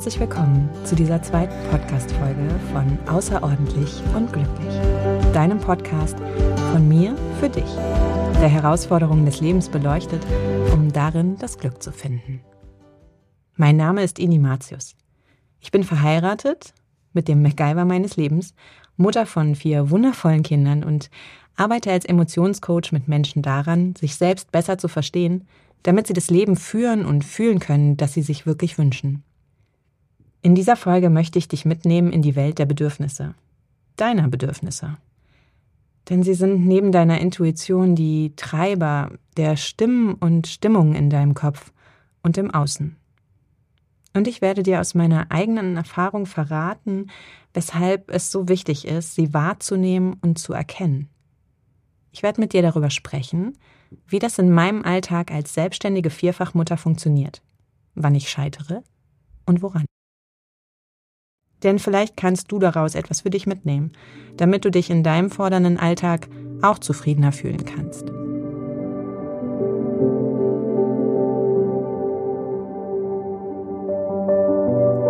herzlich willkommen zu dieser zweiten Podcast-Folge von Außerordentlich und Glücklich. Deinem Podcast von mir für dich, der Herausforderungen des Lebens beleuchtet, um darin das Glück zu finden. Mein Name ist Ini Matius. Ich bin verheiratet mit dem MacGyver meines Lebens, Mutter von vier wundervollen Kindern und arbeite als Emotionscoach mit Menschen daran, sich selbst besser zu verstehen, damit sie das Leben führen und fühlen können, das sie sich wirklich wünschen. In dieser Folge möchte ich dich mitnehmen in die Welt der Bedürfnisse. Deiner Bedürfnisse. Denn sie sind neben deiner Intuition die Treiber der Stimmen und Stimmungen in deinem Kopf und im Außen. Und ich werde dir aus meiner eigenen Erfahrung verraten, weshalb es so wichtig ist, sie wahrzunehmen und zu erkennen. Ich werde mit dir darüber sprechen, wie das in meinem Alltag als selbstständige Vierfachmutter funktioniert, wann ich scheitere und woran. Denn vielleicht kannst du daraus etwas für dich mitnehmen, damit du dich in deinem fordernden Alltag auch zufriedener fühlen kannst.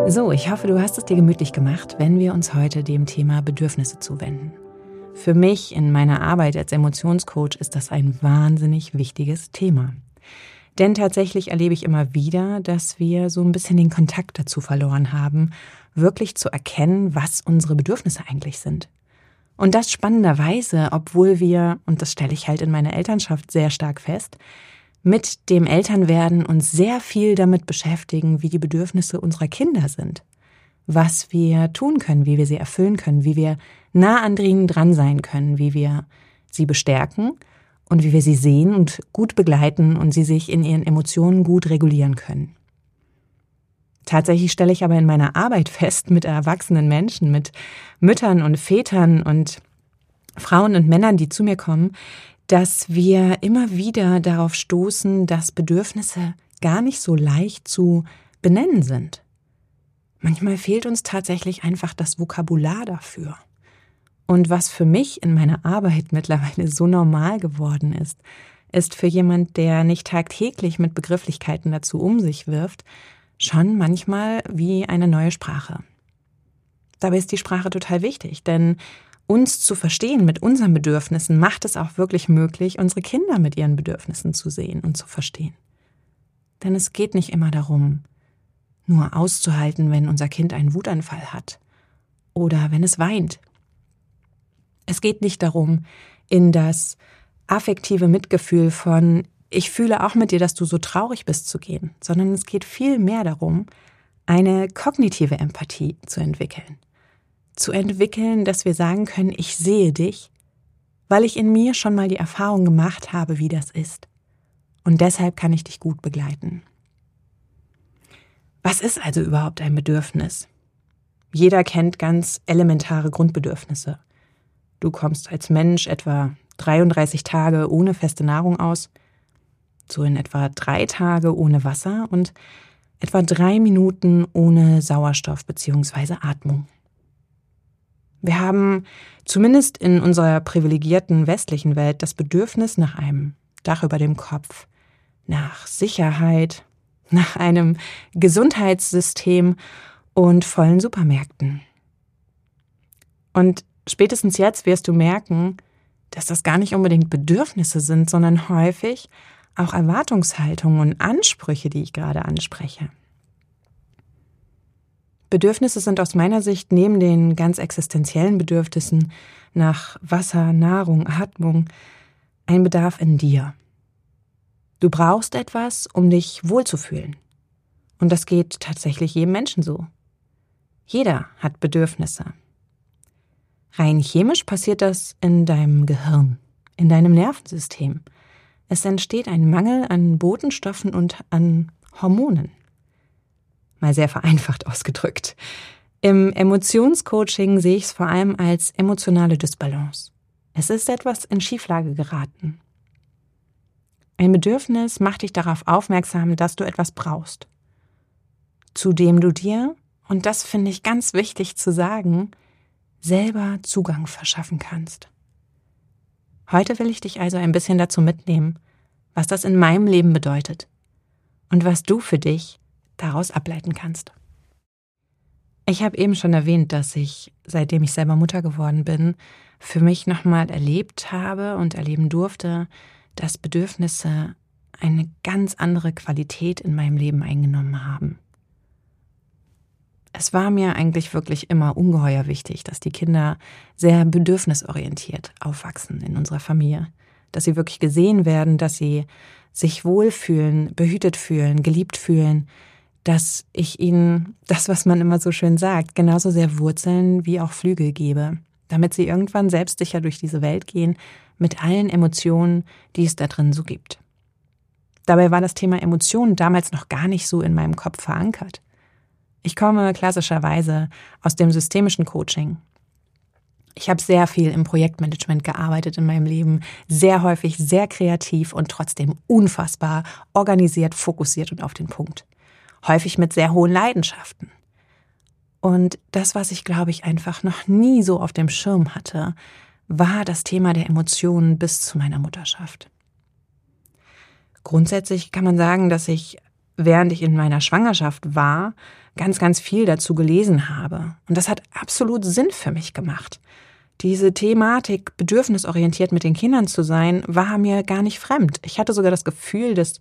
So, ich hoffe, du hast es dir gemütlich gemacht, wenn wir uns heute dem Thema Bedürfnisse zuwenden. Für mich in meiner Arbeit als Emotionscoach ist das ein wahnsinnig wichtiges Thema. Denn tatsächlich erlebe ich immer wieder, dass wir so ein bisschen den Kontakt dazu verloren haben, wirklich zu erkennen, was unsere Bedürfnisse eigentlich sind. Und das spannenderweise, obwohl wir, und das stelle ich halt in meiner Elternschaft sehr stark fest, mit dem Elternwerden uns sehr viel damit beschäftigen, wie die Bedürfnisse unserer Kinder sind was wir tun können, wie wir sie erfüllen können, wie wir nah an ihnen dran sein können, wie wir sie bestärken und wie wir sie sehen und gut begleiten und sie sich in ihren Emotionen gut regulieren können. Tatsächlich stelle ich aber in meiner Arbeit fest mit erwachsenen Menschen, mit Müttern und Vätern und Frauen und Männern, die zu mir kommen, dass wir immer wieder darauf stoßen, dass Bedürfnisse gar nicht so leicht zu benennen sind. Manchmal fehlt uns tatsächlich einfach das Vokabular dafür. Und was für mich in meiner Arbeit mittlerweile so normal geworden ist, ist für jemand, der nicht tagtäglich mit Begrifflichkeiten dazu um sich wirft, schon manchmal wie eine neue Sprache. Dabei ist die Sprache total wichtig, denn uns zu verstehen mit unseren Bedürfnissen macht es auch wirklich möglich, unsere Kinder mit ihren Bedürfnissen zu sehen und zu verstehen. Denn es geht nicht immer darum, nur auszuhalten, wenn unser Kind einen Wutanfall hat oder wenn es weint. Es geht nicht darum, in das affektive Mitgefühl von ich fühle auch mit dir, dass du so traurig bist zu gehen, sondern es geht viel mehr darum, eine kognitive Empathie zu entwickeln. Zu entwickeln, dass wir sagen können, ich sehe dich, weil ich in mir schon mal die Erfahrung gemacht habe, wie das ist. Und deshalb kann ich dich gut begleiten. Was ist also überhaupt ein Bedürfnis? Jeder kennt ganz elementare Grundbedürfnisse. Du kommst als Mensch etwa 33 Tage ohne feste Nahrung aus, so in etwa drei Tage ohne Wasser und etwa drei Minuten ohne Sauerstoff bzw. Atmung. Wir haben zumindest in unserer privilegierten westlichen Welt das Bedürfnis nach einem Dach über dem Kopf, nach Sicherheit, nach einem Gesundheitssystem und vollen Supermärkten. Und spätestens jetzt wirst du merken, dass das gar nicht unbedingt Bedürfnisse sind, sondern häufig auch Erwartungshaltungen und Ansprüche, die ich gerade anspreche. Bedürfnisse sind aus meiner Sicht neben den ganz existenziellen Bedürfnissen nach Wasser, Nahrung, Atmung ein Bedarf in dir. Du brauchst etwas, um dich wohlzufühlen. Und das geht tatsächlich jedem Menschen so. Jeder hat Bedürfnisse. Rein chemisch passiert das in deinem Gehirn, in deinem Nervensystem. Es entsteht ein Mangel an Botenstoffen und an Hormonen. Mal sehr vereinfacht ausgedrückt. Im Emotionscoaching sehe ich es vor allem als emotionale Dysbalance. Es ist etwas in Schieflage geraten. Ein Bedürfnis macht dich darauf aufmerksam, dass du etwas brauchst, zu dem du dir, und das finde ich ganz wichtig zu sagen, selber Zugang verschaffen kannst. Heute will ich dich also ein bisschen dazu mitnehmen, was das in meinem Leben bedeutet und was du für dich daraus ableiten kannst. Ich habe eben schon erwähnt, dass ich, seitdem ich selber Mutter geworden bin, für mich nochmal erlebt habe und erleben durfte, dass Bedürfnisse eine ganz andere Qualität in meinem Leben eingenommen haben. Es war mir eigentlich wirklich immer ungeheuer wichtig, dass die Kinder sehr bedürfnisorientiert aufwachsen in unserer Familie, dass sie wirklich gesehen werden, dass sie sich wohlfühlen, behütet fühlen, geliebt fühlen, dass ich ihnen das, was man immer so schön sagt, genauso sehr Wurzeln wie auch Flügel gebe, damit sie irgendwann selbstsicher durch diese Welt gehen mit allen Emotionen, die es da drin so gibt. Dabei war das Thema Emotionen damals noch gar nicht so in meinem Kopf verankert. Ich komme klassischerweise aus dem systemischen Coaching. Ich habe sehr viel im Projektmanagement gearbeitet in meinem Leben, sehr häufig sehr kreativ und trotzdem unfassbar organisiert, fokussiert und auf den Punkt häufig mit sehr hohen Leidenschaften. Und das, was ich, glaube ich, einfach noch nie so auf dem Schirm hatte, war das Thema der Emotionen bis zu meiner Mutterschaft. Grundsätzlich kann man sagen, dass ich, während ich in meiner Schwangerschaft war, ganz, ganz viel dazu gelesen habe. Und das hat absolut Sinn für mich gemacht. Diese Thematik, bedürfnisorientiert mit den Kindern zu sein, war mir gar nicht fremd. Ich hatte sogar das Gefühl, dass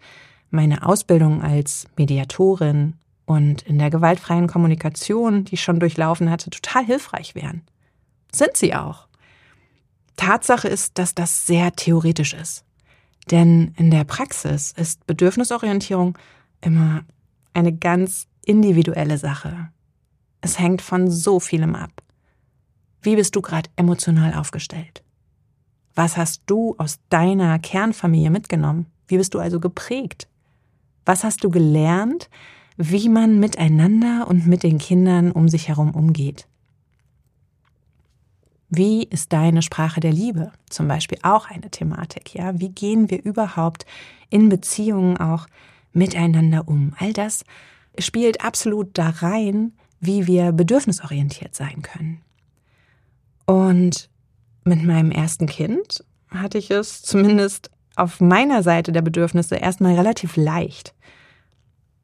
meine Ausbildung als Mediatorin und in der gewaltfreien Kommunikation, die ich schon durchlaufen hatte, total hilfreich wären. Sind sie auch. Tatsache ist, dass das sehr theoretisch ist. Denn in der Praxis ist Bedürfnisorientierung immer eine ganz individuelle Sache. Es hängt von so vielem ab. Wie bist du gerade emotional aufgestellt? Was hast du aus deiner Kernfamilie mitgenommen? Wie bist du also geprägt? Was hast du gelernt, wie man miteinander und mit den Kindern um sich herum umgeht? Wie ist deine Sprache der Liebe? Zum Beispiel auch eine Thematik, ja? Wie gehen wir überhaupt in Beziehungen auch miteinander um? All das spielt absolut da rein, wie wir bedürfnisorientiert sein können. Und mit meinem ersten Kind hatte ich es zumindest auf meiner Seite der Bedürfnisse erstmal relativ leicht.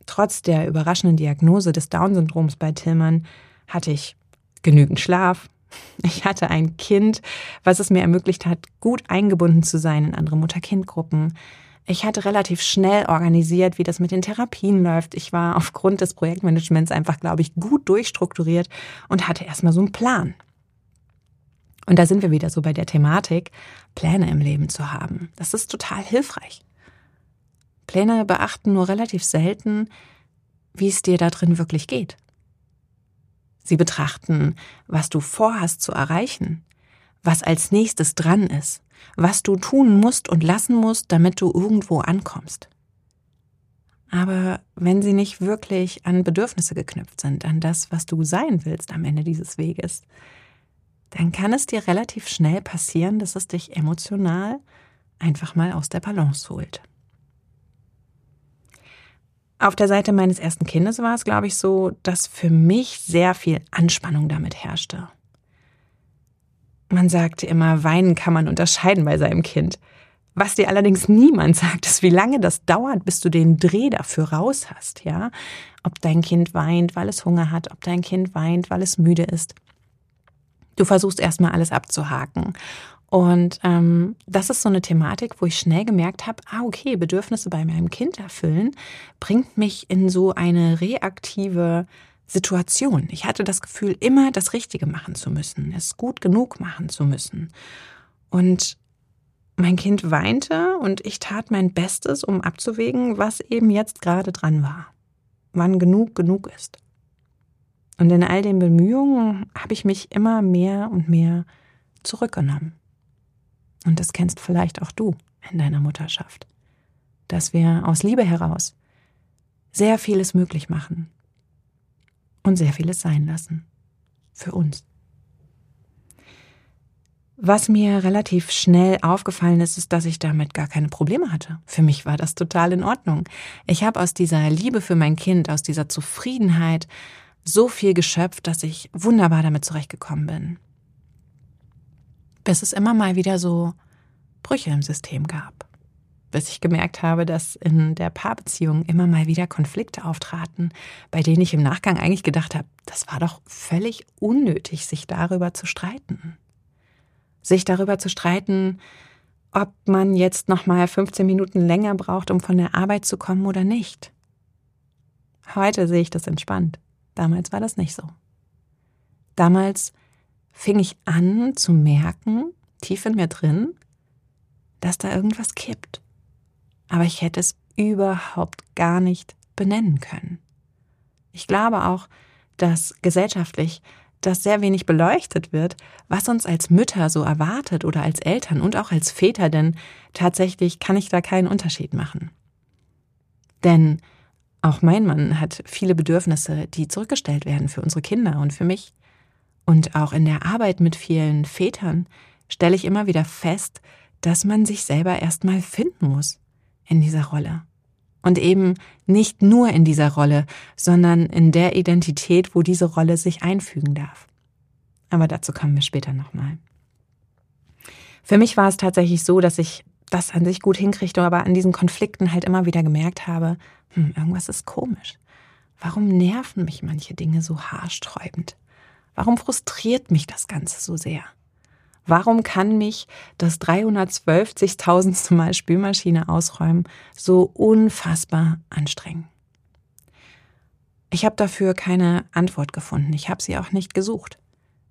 Trotz der überraschenden Diagnose des Down-Syndroms bei Tillmann hatte ich genügend Schlaf. Ich hatte ein Kind, was es mir ermöglicht hat, gut eingebunden zu sein in andere Mutter-Kind-Gruppen. Ich hatte relativ schnell organisiert, wie das mit den Therapien läuft. Ich war aufgrund des Projektmanagements einfach, glaube ich, gut durchstrukturiert und hatte erstmal so einen Plan. Und da sind wir wieder so bei der Thematik, Pläne im Leben zu haben. Das ist total hilfreich. Pläne beachten nur relativ selten, wie es dir da drin wirklich geht. Sie betrachten, was du vorhast zu erreichen, was als nächstes dran ist, was du tun musst und lassen musst, damit du irgendwo ankommst. Aber wenn sie nicht wirklich an Bedürfnisse geknüpft sind, an das, was du sein willst am Ende dieses Weges, dann kann es dir relativ schnell passieren, dass es dich emotional einfach mal aus der Balance holt. Auf der Seite meines ersten Kindes war es, glaube ich, so, dass für mich sehr viel Anspannung damit herrschte. Man sagte immer, weinen kann man unterscheiden bei seinem Kind. Was dir allerdings niemand sagt, ist, wie lange das dauert, bis du den Dreh dafür raus hast, ja? Ob dein Kind weint, weil es Hunger hat, ob dein Kind weint, weil es müde ist. Du versuchst erstmal alles abzuhaken. Und ähm, das ist so eine Thematik, wo ich schnell gemerkt habe, ah, okay, Bedürfnisse bei meinem Kind erfüllen, bringt mich in so eine reaktive Situation. Ich hatte das Gefühl, immer das Richtige machen zu müssen, es gut genug machen zu müssen. Und mein Kind weinte und ich tat mein Bestes, um abzuwägen, was eben jetzt gerade dran war. Wann genug genug ist. Und in all den Bemühungen habe ich mich immer mehr und mehr zurückgenommen. Und das kennst vielleicht auch du in deiner Mutterschaft. Dass wir aus Liebe heraus sehr vieles möglich machen und sehr vieles sein lassen. Für uns. Was mir relativ schnell aufgefallen ist, ist, dass ich damit gar keine Probleme hatte. Für mich war das total in Ordnung. Ich habe aus dieser Liebe für mein Kind, aus dieser Zufriedenheit, so viel geschöpft, dass ich wunderbar damit zurechtgekommen bin. Bis es immer mal wieder so Brüche im System gab. Bis ich gemerkt habe, dass in der Paarbeziehung immer mal wieder Konflikte auftraten, bei denen ich im Nachgang eigentlich gedacht habe, das war doch völlig unnötig, sich darüber zu streiten. Sich darüber zu streiten, ob man jetzt noch mal 15 Minuten länger braucht, um von der Arbeit zu kommen oder nicht. Heute sehe ich das entspannt. Damals war das nicht so. Damals fing ich an zu merken, tief in mir drin, dass da irgendwas kippt. Aber ich hätte es überhaupt gar nicht benennen können. Ich glaube auch, dass gesellschaftlich das sehr wenig beleuchtet wird, was uns als Mütter so erwartet oder als Eltern und auch als Väter, denn tatsächlich kann ich da keinen Unterschied machen. Denn auch mein Mann hat viele Bedürfnisse, die zurückgestellt werden für unsere Kinder und für mich. Und auch in der Arbeit mit vielen Vätern stelle ich immer wieder fest, dass man sich selber erstmal finden muss in dieser Rolle. Und eben nicht nur in dieser Rolle, sondern in der Identität, wo diese Rolle sich einfügen darf. Aber dazu kommen wir später nochmal. Für mich war es tatsächlich so, dass ich das an sich gut hinkriegte, aber an diesen Konflikten halt immer wieder gemerkt habe, hm, irgendwas ist komisch. Warum nerven mich manche Dinge so haarsträubend? Warum frustriert mich das Ganze so sehr? Warum kann mich das 312.000 Mal Spülmaschine ausräumen so unfassbar anstrengen? Ich habe dafür keine Antwort gefunden. Ich habe sie auch nicht gesucht.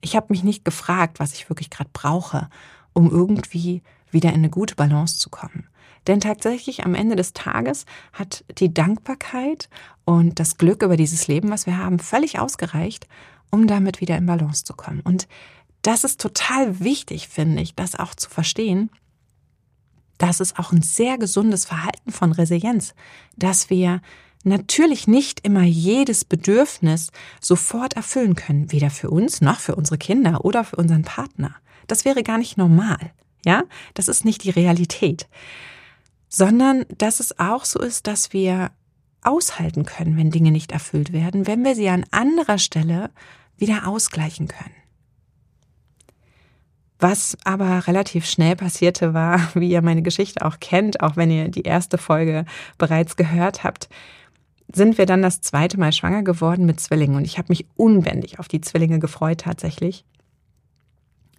Ich habe mich nicht gefragt, was ich wirklich gerade brauche, um irgendwie wieder in eine gute Balance zu kommen. Denn tatsächlich am Ende des Tages hat die Dankbarkeit und das Glück über dieses Leben, was wir haben, völlig ausgereicht, um damit wieder in Balance zu kommen. Und das ist total wichtig, finde ich, das auch zu verstehen. Das ist auch ein sehr gesundes Verhalten von Resilienz, dass wir natürlich nicht immer jedes Bedürfnis sofort erfüllen können, weder für uns noch für unsere Kinder oder für unseren Partner. Das wäre gar nicht normal. Ja, das ist nicht die Realität, sondern dass es auch so ist, dass wir aushalten können, wenn Dinge nicht erfüllt werden, wenn wir sie an anderer Stelle wieder ausgleichen können. Was aber relativ schnell passierte, war, wie ihr meine Geschichte auch kennt, auch wenn ihr die erste Folge bereits gehört habt, sind wir dann das zweite Mal schwanger geworden mit Zwillingen. Und ich habe mich unbändig auf die Zwillinge gefreut tatsächlich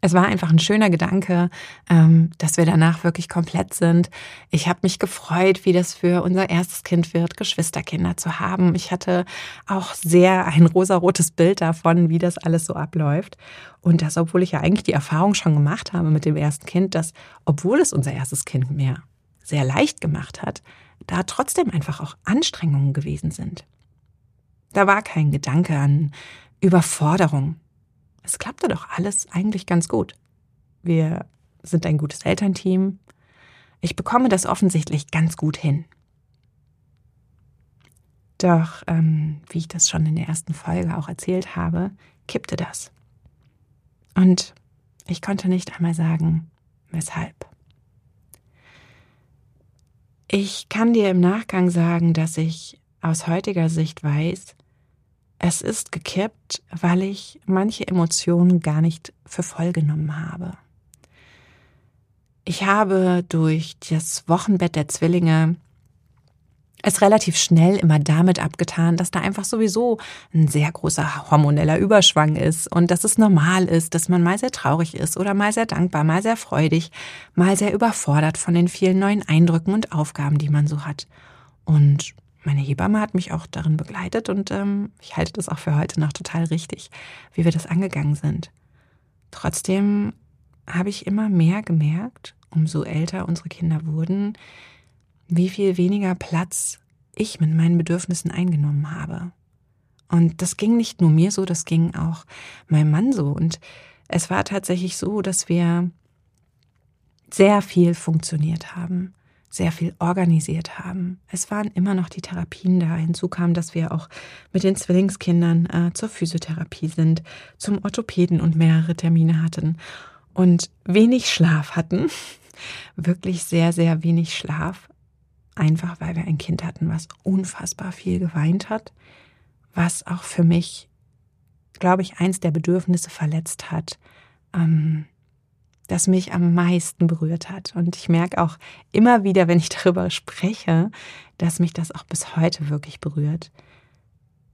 es war einfach ein schöner Gedanke, ähm, dass wir danach wirklich komplett sind. Ich habe mich gefreut, wie das für unser erstes Kind wird, Geschwisterkinder zu haben. Ich hatte auch sehr ein rosarotes Bild davon, wie das alles so abläuft. Und das, obwohl ich ja eigentlich die Erfahrung schon gemacht habe mit dem ersten Kind, dass, obwohl es unser erstes Kind mir sehr leicht gemacht hat, da trotzdem einfach auch Anstrengungen gewesen sind. Da war kein Gedanke an Überforderung, es klappte doch alles eigentlich ganz gut. Wir sind ein gutes Elternteam. Ich bekomme das offensichtlich ganz gut hin. Doch, ähm, wie ich das schon in der ersten Folge auch erzählt habe, kippte das. Und ich konnte nicht einmal sagen, weshalb. Ich kann dir im Nachgang sagen, dass ich aus heutiger Sicht weiß, es ist gekippt, weil ich manche Emotionen gar nicht für voll genommen habe. Ich habe durch das Wochenbett der Zwillinge es relativ schnell immer damit abgetan, dass da einfach sowieso ein sehr großer hormoneller Überschwang ist und dass es normal ist, dass man mal sehr traurig ist oder mal sehr dankbar, mal sehr freudig, mal sehr überfordert von den vielen neuen Eindrücken und Aufgaben, die man so hat. Und meine Hebamme hat mich auch darin begleitet und ähm, ich halte das auch für heute noch total richtig, wie wir das angegangen sind. Trotzdem habe ich immer mehr gemerkt, umso älter unsere Kinder wurden, wie viel weniger Platz ich mit meinen Bedürfnissen eingenommen habe. Und das ging nicht nur mir so, das ging auch meinem Mann so. Und es war tatsächlich so, dass wir sehr viel funktioniert haben sehr viel organisiert haben. Es waren immer noch die Therapien da. Hinzu kam, dass wir auch mit den Zwillingskindern äh, zur Physiotherapie sind, zum Orthopäden und mehrere Termine hatten und wenig Schlaf hatten. Wirklich sehr, sehr wenig Schlaf. Einfach weil wir ein Kind hatten, was unfassbar viel geweint hat, was auch für mich, glaube ich, eins der Bedürfnisse verletzt hat, ähm, das mich am meisten berührt hat. Und ich merke auch immer wieder, wenn ich darüber spreche, dass mich das auch bis heute wirklich berührt.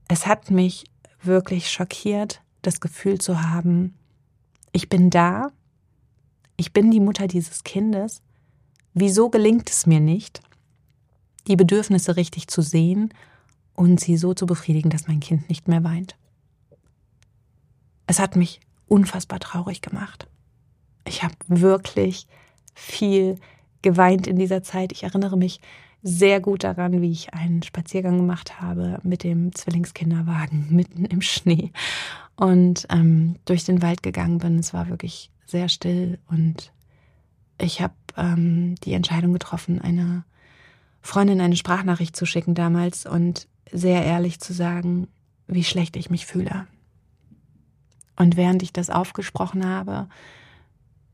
Es hat mich wirklich schockiert, das Gefühl zu haben, ich bin da, ich bin die Mutter dieses Kindes. Wieso gelingt es mir nicht, die Bedürfnisse richtig zu sehen und sie so zu befriedigen, dass mein Kind nicht mehr weint? Es hat mich unfassbar traurig gemacht. Ich habe wirklich viel geweint in dieser Zeit. Ich erinnere mich sehr gut daran, wie ich einen Spaziergang gemacht habe mit dem Zwillingskinderwagen mitten im Schnee und ähm, durch den Wald gegangen bin. Es war wirklich sehr still und ich habe ähm, die Entscheidung getroffen, einer Freundin eine Sprachnachricht zu schicken damals und sehr ehrlich zu sagen, wie schlecht ich mich fühle. Und während ich das aufgesprochen habe,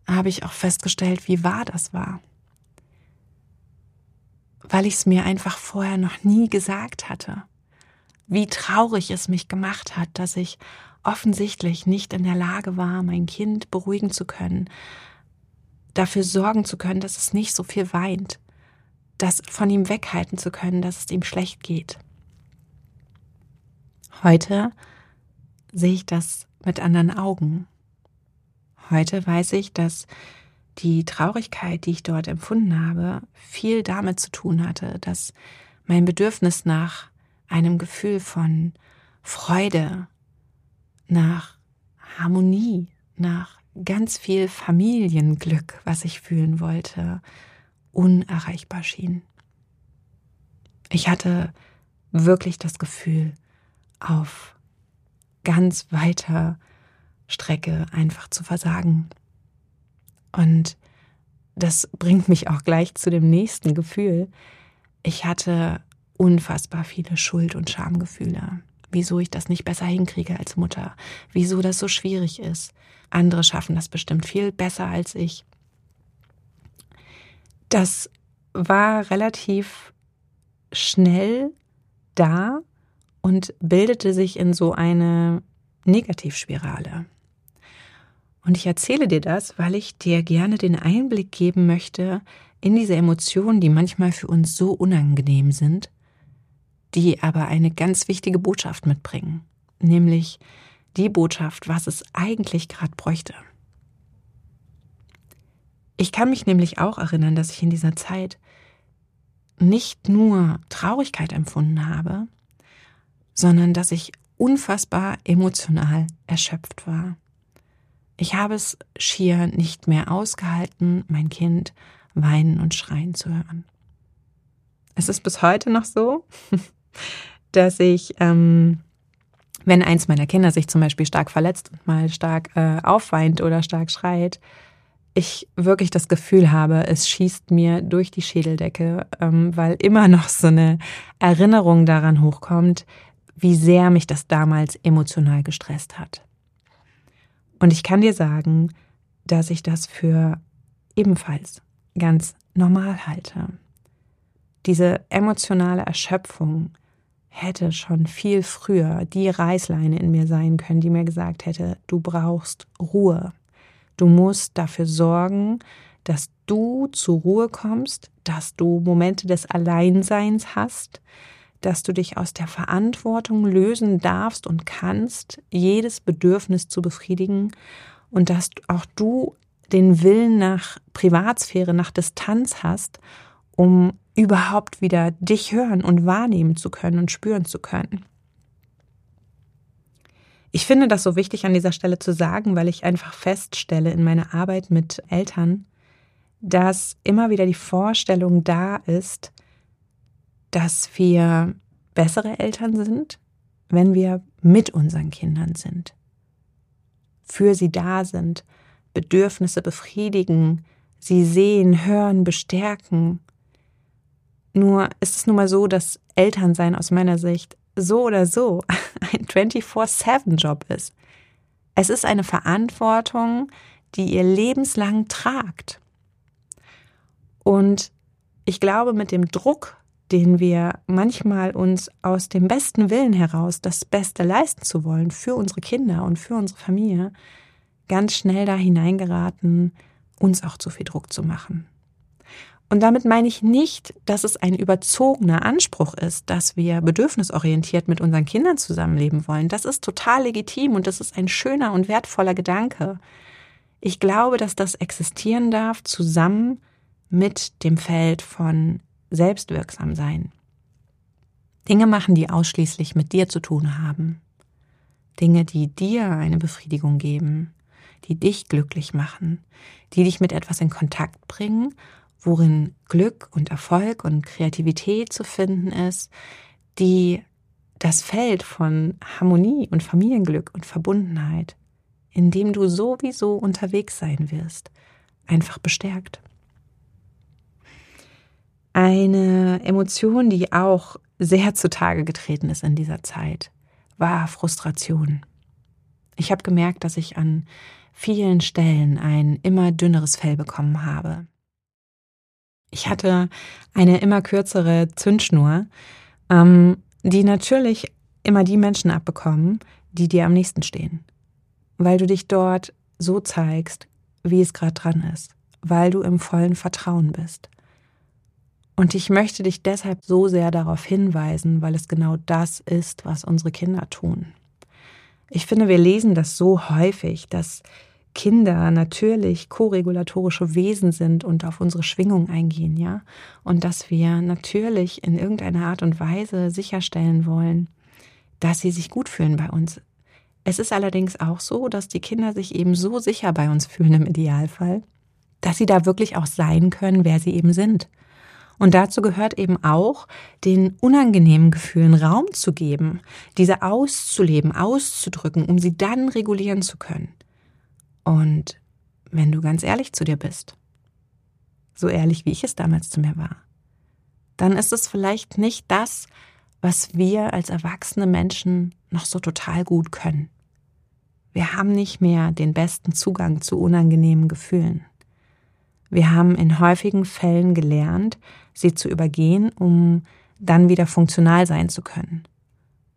habe ich auch festgestellt, wie wahr das war. Weil ich es mir einfach vorher noch nie gesagt hatte. Wie traurig es mich gemacht hat, dass ich offensichtlich nicht in der Lage war, mein Kind beruhigen zu können, dafür sorgen zu können, dass es nicht so viel weint, das von ihm weghalten zu können, dass es ihm schlecht geht. Heute sehe ich das mit anderen Augen. Heute weiß ich, dass die Traurigkeit, die ich dort empfunden habe, viel damit zu tun hatte, dass mein Bedürfnis nach einem Gefühl von Freude, nach Harmonie, nach ganz viel Familienglück, was ich fühlen wollte, unerreichbar schien. Ich hatte wirklich das Gefühl, auf ganz weiter Strecke einfach zu versagen. Und das bringt mich auch gleich zu dem nächsten Gefühl. Ich hatte unfassbar viele Schuld- und Schamgefühle. Wieso ich das nicht besser hinkriege als Mutter. Wieso das so schwierig ist. Andere schaffen das bestimmt viel besser als ich. Das war relativ schnell da und bildete sich in so eine Negativspirale. Und ich erzähle dir das, weil ich dir gerne den Einblick geben möchte in diese Emotionen, die manchmal für uns so unangenehm sind, die aber eine ganz wichtige Botschaft mitbringen, nämlich die Botschaft, was es eigentlich gerade bräuchte. Ich kann mich nämlich auch erinnern, dass ich in dieser Zeit nicht nur Traurigkeit empfunden habe, sondern dass ich unfassbar emotional erschöpft war. Ich habe es schier nicht mehr ausgehalten, mein Kind weinen und schreien zu hören. Es ist bis heute noch so, dass ich, ähm, wenn eins meiner Kinder sich zum Beispiel stark verletzt und mal stark äh, aufweint oder stark schreit, ich wirklich das Gefühl habe, es schießt mir durch die Schädeldecke, ähm, weil immer noch so eine Erinnerung daran hochkommt, wie sehr mich das damals emotional gestresst hat. Und ich kann dir sagen, dass ich das für ebenfalls ganz normal halte. Diese emotionale Erschöpfung hätte schon viel früher die Reißleine in mir sein können, die mir gesagt hätte, du brauchst Ruhe. Du musst dafür sorgen, dass du zur Ruhe kommst, dass du Momente des Alleinseins hast, dass du dich aus der Verantwortung lösen darfst und kannst, jedes Bedürfnis zu befriedigen und dass auch du den Willen nach Privatsphäre, nach Distanz hast, um überhaupt wieder dich hören und wahrnehmen zu können und spüren zu können. Ich finde das so wichtig an dieser Stelle zu sagen, weil ich einfach feststelle in meiner Arbeit mit Eltern, dass immer wieder die Vorstellung da ist, dass wir bessere Eltern sind, wenn wir mit unseren Kindern sind, für sie da sind, Bedürfnisse befriedigen, sie sehen, hören, bestärken. Nur ist es nun mal so, dass Elternsein aus meiner Sicht so oder so ein 24-7-Job ist. Es ist eine Verantwortung, die ihr lebenslang tragt. Und ich glaube, mit dem Druck, den wir manchmal uns aus dem besten Willen heraus das Beste leisten zu wollen für unsere Kinder und für unsere Familie, ganz schnell da hineingeraten, uns auch zu viel Druck zu machen. Und damit meine ich nicht, dass es ein überzogener Anspruch ist, dass wir bedürfnisorientiert mit unseren Kindern zusammenleben wollen. Das ist total legitim und das ist ein schöner und wertvoller Gedanke. Ich glaube, dass das existieren darf zusammen mit dem Feld von selbstwirksam sein. Dinge machen, die ausschließlich mit dir zu tun haben. Dinge, die dir eine Befriedigung geben, die dich glücklich machen, die dich mit etwas in Kontakt bringen worin Glück und Erfolg und Kreativität zu finden ist, die das Feld von Harmonie und Familienglück und Verbundenheit, in dem du sowieso unterwegs sein wirst, einfach bestärkt. Eine Emotion, die auch sehr zutage getreten ist in dieser Zeit, war Frustration. Ich habe gemerkt, dass ich an vielen Stellen ein immer dünneres Fell bekommen habe. Ich hatte eine immer kürzere Zündschnur, ähm, die natürlich immer die Menschen abbekommen, die dir am nächsten stehen. Weil du dich dort so zeigst, wie es gerade dran ist, weil du im vollen Vertrauen bist. Und ich möchte dich deshalb so sehr darauf hinweisen, weil es genau das ist, was unsere Kinder tun. Ich finde, wir lesen das so häufig, dass Kinder natürlich koregulatorische Wesen sind und auf unsere Schwingung eingehen, ja. Und dass wir natürlich in irgendeiner Art und Weise sicherstellen wollen, dass sie sich gut fühlen bei uns. Es ist allerdings auch so, dass die Kinder sich eben so sicher bei uns fühlen im Idealfall, dass sie da wirklich auch sein können, wer sie eben sind. Und dazu gehört eben auch, den unangenehmen Gefühlen Raum zu geben, diese auszuleben, auszudrücken, um sie dann regulieren zu können. Und wenn du ganz ehrlich zu dir bist, so ehrlich wie ich es damals zu mir war, dann ist es vielleicht nicht das, was wir als erwachsene Menschen noch so total gut können. Wir haben nicht mehr den besten Zugang zu unangenehmen Gefühlen. Wir haben in häufigen Fällen gelernt, sie zu übergehen, um dann wieder funktional sein zu können,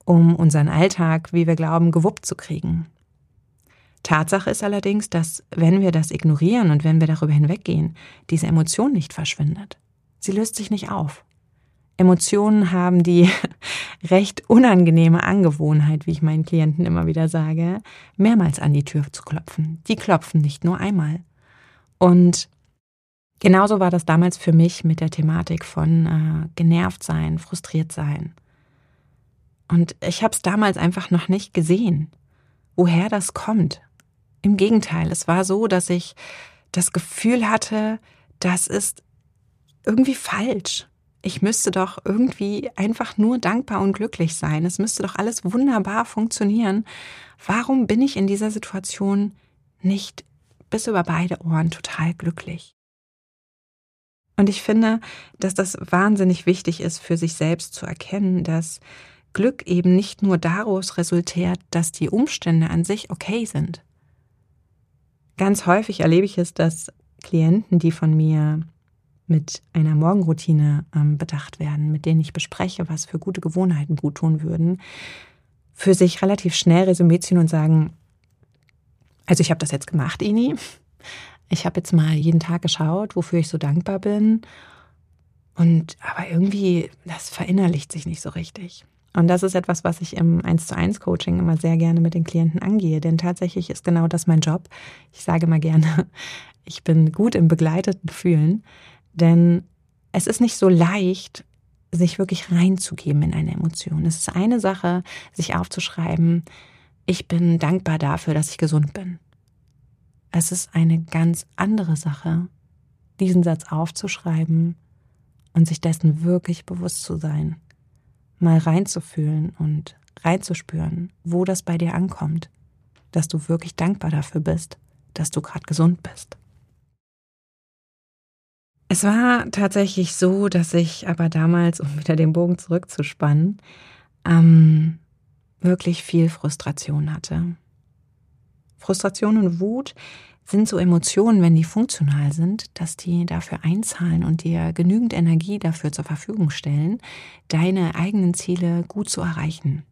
um unseren Alltag, wie wir glauben, gewuppt zu kriegen, Tatsache ist allerdings, dass wenn wir das ignorieren und wenn wir darüber hinweggehen, diese Emotion nicht verschwindet. Sie löst sich nicht auf. Emotionen haben die recht unangenehme Angewohnheit, wie ich meinen Klienten immer wieder sage, mehrmals an die Tür zu klopfen. Die klopfen nicht nur einmal. Und genauso war das damals für mich mit der Thematik von äh, genervt sein, frustriert sein. Und ich habe es damals einfach noch nicht gesehen, woher das kommt, im Gegenteil, es war so, dass ich das Gefühl hatte, das ist irgendwie falsch. Ich müsste doch irgendwie einfach nur dankbar und glücklich sein. Es müsste doch alles wunderbar funktionieren. Warum bin ich in dieser Situation nicht bis über beide Ohren total glücklich? Und ich finde, dass das wahnsinnig wichtig ist, für sich selbst zu erkennen, dass Glück eben nicht nur daraus resultiert, dass die Umstände an sich okay sind. Ganz häufig erlebe ich es, dass Klienten, die von mir mit einer Morgenroutine ähm, bedacht werden, mit denen ich bespreche, was für gute Gewohnheiten gut tun würden, für sich relativ schnell Resümee ziehen und sagen, also ich habe das jetzt gemacht, Ini. Ich habe jetzt mal jeden Tag geschaut, wofür ich so dankbar bin. Und aber irgendwie, das verinnerlicht sich nicht so richtig. Und das ist etwas, was ich im 1 zu 1 Coaching immer sehr gerne mit den Klienten angehe, denn tatsächlich ist genau das mein Job. Ich sage mal gerne, ich bin gut im begleiteten Fühlen, denn es ist nicht so leicht, sich wirklich reinzugeben in eine Emotion. Es ist eine Sache, sich aufzuschreiben, ich bin dankbar dafür, dass ich gesund bin. Es ist eine ganz andere Sache, diesen Satz aufzuschreiben und sich dessen wirklich bewusst zu sein mal reinzufühlen und reinzuspüren, wo das bei dir ankommt, dass du wirklich dankbar dafür bist, dass du gerade gesund bist. Es war tatsächlich so, dass ich aber damals, um wieder den Bogen zurückzuspannen, ähm, wirklich viel Frustration hatte. Frustration und Wut sind so Emotionen, wenn die funktional sind, dass die dafür einzahlen und dir genügend Energie dafür zur Verfügung stellen, deine eigenen Ziele gut zu erreichen.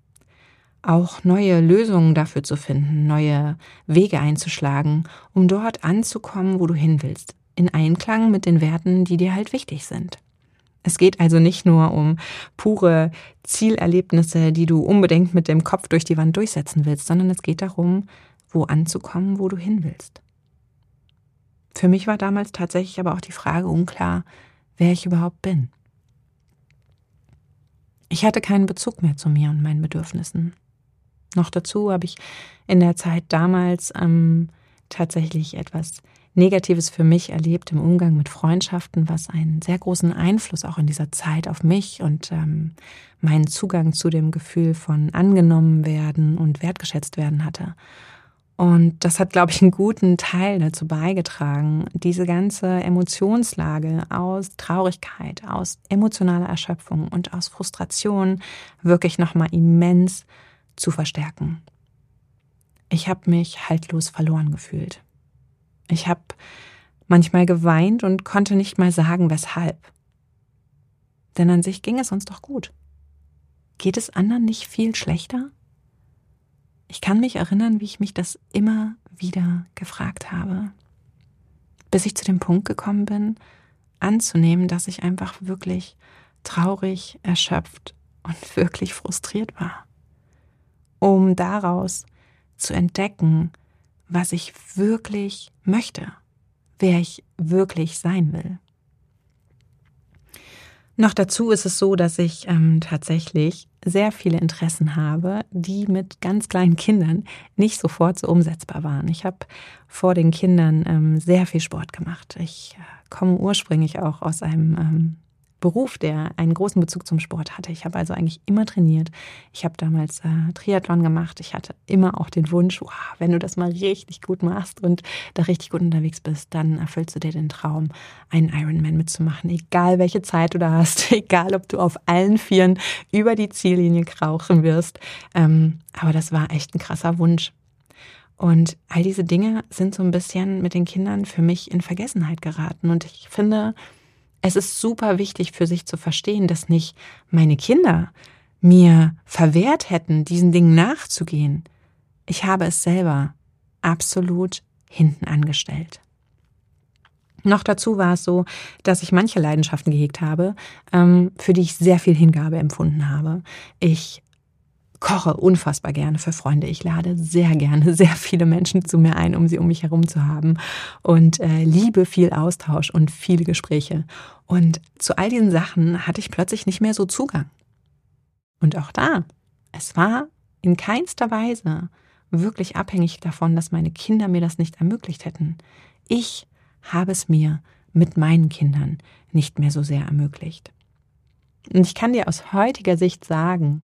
auch neue Lösungen dafür zu finden, neue Wege einzuschlagen, um dort anzukommen, wo du hin willst, in Einklang mit den Werten, die dir halt wichtig sind. Es geht also nicht nur um pure Zielerlebnisse, die du unbedingt mit dem Kopf durch die Wand durchsetzen willst, sondern es geht darum, wo anzukommen, wo du hin willst. Für mich war damals tatsächlich aber auch die Frage unklar, wer ich überhaupt bin. Ich hatte keinen Bezug mehr zu mir und meinen Bedürfnissen. Noch dazu habe ich in der Zeit damals ähm, tatsächlich etwas Negatives für mich erlebt im Umgang mit Freundschaften, was einen sehr großen Einfluss auch in dieser Zeit auf mich und ähm, meinen Zugang zu dem Gefühl von angenommen werden und wertgeschätzt werden hatte. Und das hat, glaube ich, einen guten Teil dazu beigetragen, diese ganze Emotionslage aus Traurigkeit, aus emotionaler Erschöpfung und aus Frustration wirklich nochmal immens zu verstärken. Ich habe mich haltlos verloren gefühlt. Ich habe manchmal geweint und konnte nicht mal sagen, weshalb. Denn an sich ging es uns doch gut. Geht es anderen nicht viel schlechter? Ich kann mich erinnern, wie ich mich das immer wieder gefragt habe, bis ich zu dem Punkt gekommen bin, anzunehmen, dass ich einfach wirklich traurig, erschöpft und wirklich frustriert war um daraus zu entdecken, was ich wirklich möchte, wer ich wirklich sein will. Noch dazu ist es so, dass ich ähm, tatsächlich sehr viele Interessen habe, die mit ganz kleinen Kindern nicht sofort so umsetzbar waren. Ich habe vor den Kindern ähm, sehr viel Sport gemacht. Ich äh, komme ursprünglich auch aus einem ähm, Beruf, der einen großen Bezug zum Sport hatte. Ich habe also eigentlich immer trainiert. Ich habe damals äh, Triathlon gemacht. Ich hatte immer auch den Wunsch, wow, wenn du das mal richtig gut machst und da richtig gut unterwegs bist, dann erfüllst du dir den Traum, einen Ironman mitzumachen. Egal welche Zeit du da hast, egal ob du auf allen Vieren über die Ziellinie krauchen wirst. Ähm, aber das war echt ein krasser Wunsch. Und all diese Dinge sind so ein bisschen mit den Kindern für mich in Vergessenheit geraten. Und ich finde, es ist super wichtig für sich zu verstehen, dass nicht meine Kinder mir verwehrt hätten, diesen Dingen nachzugehen. Ich habe es selber absolut hinten angestellt. Noch dazu war es so, dass ich manche Leidenschaften gehegt habe, ähm, für die ich sehr viel Hingabe empfunden habe. Ich koche unfassbar gerne für Freunde. Ich lade sehr gerne sehr viele Menschen zu mir ein, um sie um mich herum zu haben und äh, liebe viel Austausch und viele Gespräche. Und zu all diesen Sachen hatte ich plötzlich nicht mehr so Zugang. Und auch da, es war in keinster Weise wirklich abhängig davon, dass meine Kinder mir das nicht ermöglicht hätten. Ich habe es mir mit meinen Kindern nicht mehr so sehr ermöglicht. Und ich kann dir aus heutiger Sicht sagen,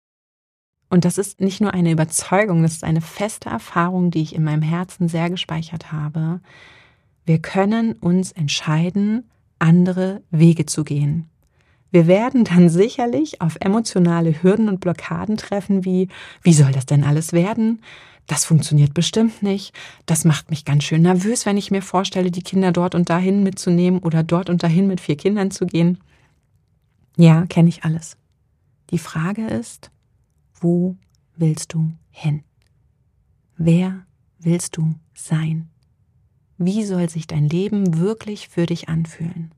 und das ist nicht nur eine Überzeugung, das ist eine feste Erfahrung, die ich in meinem Herzen sehr gespeichert habe. Wir können uns entscheiden, andere Wege zu gehen. Wir werden dann sicherlich auf emotionale Hürden und Blockaden treffen, wie, wie soll das denn alles werden? Das funktioniert bestimmt nicht. Das macht mich ganz schön nervös, wenn ich mir vorstelle, die Kinder dort und dahin mitzunehmen oder dort und dahin mit vier Kindern zu gehen. Ja, kenne ich alles. Die Frage ist, wo willst du hin? Wer willst du sein? Wie soll sich dein Leben wirklich für dich anfühlen?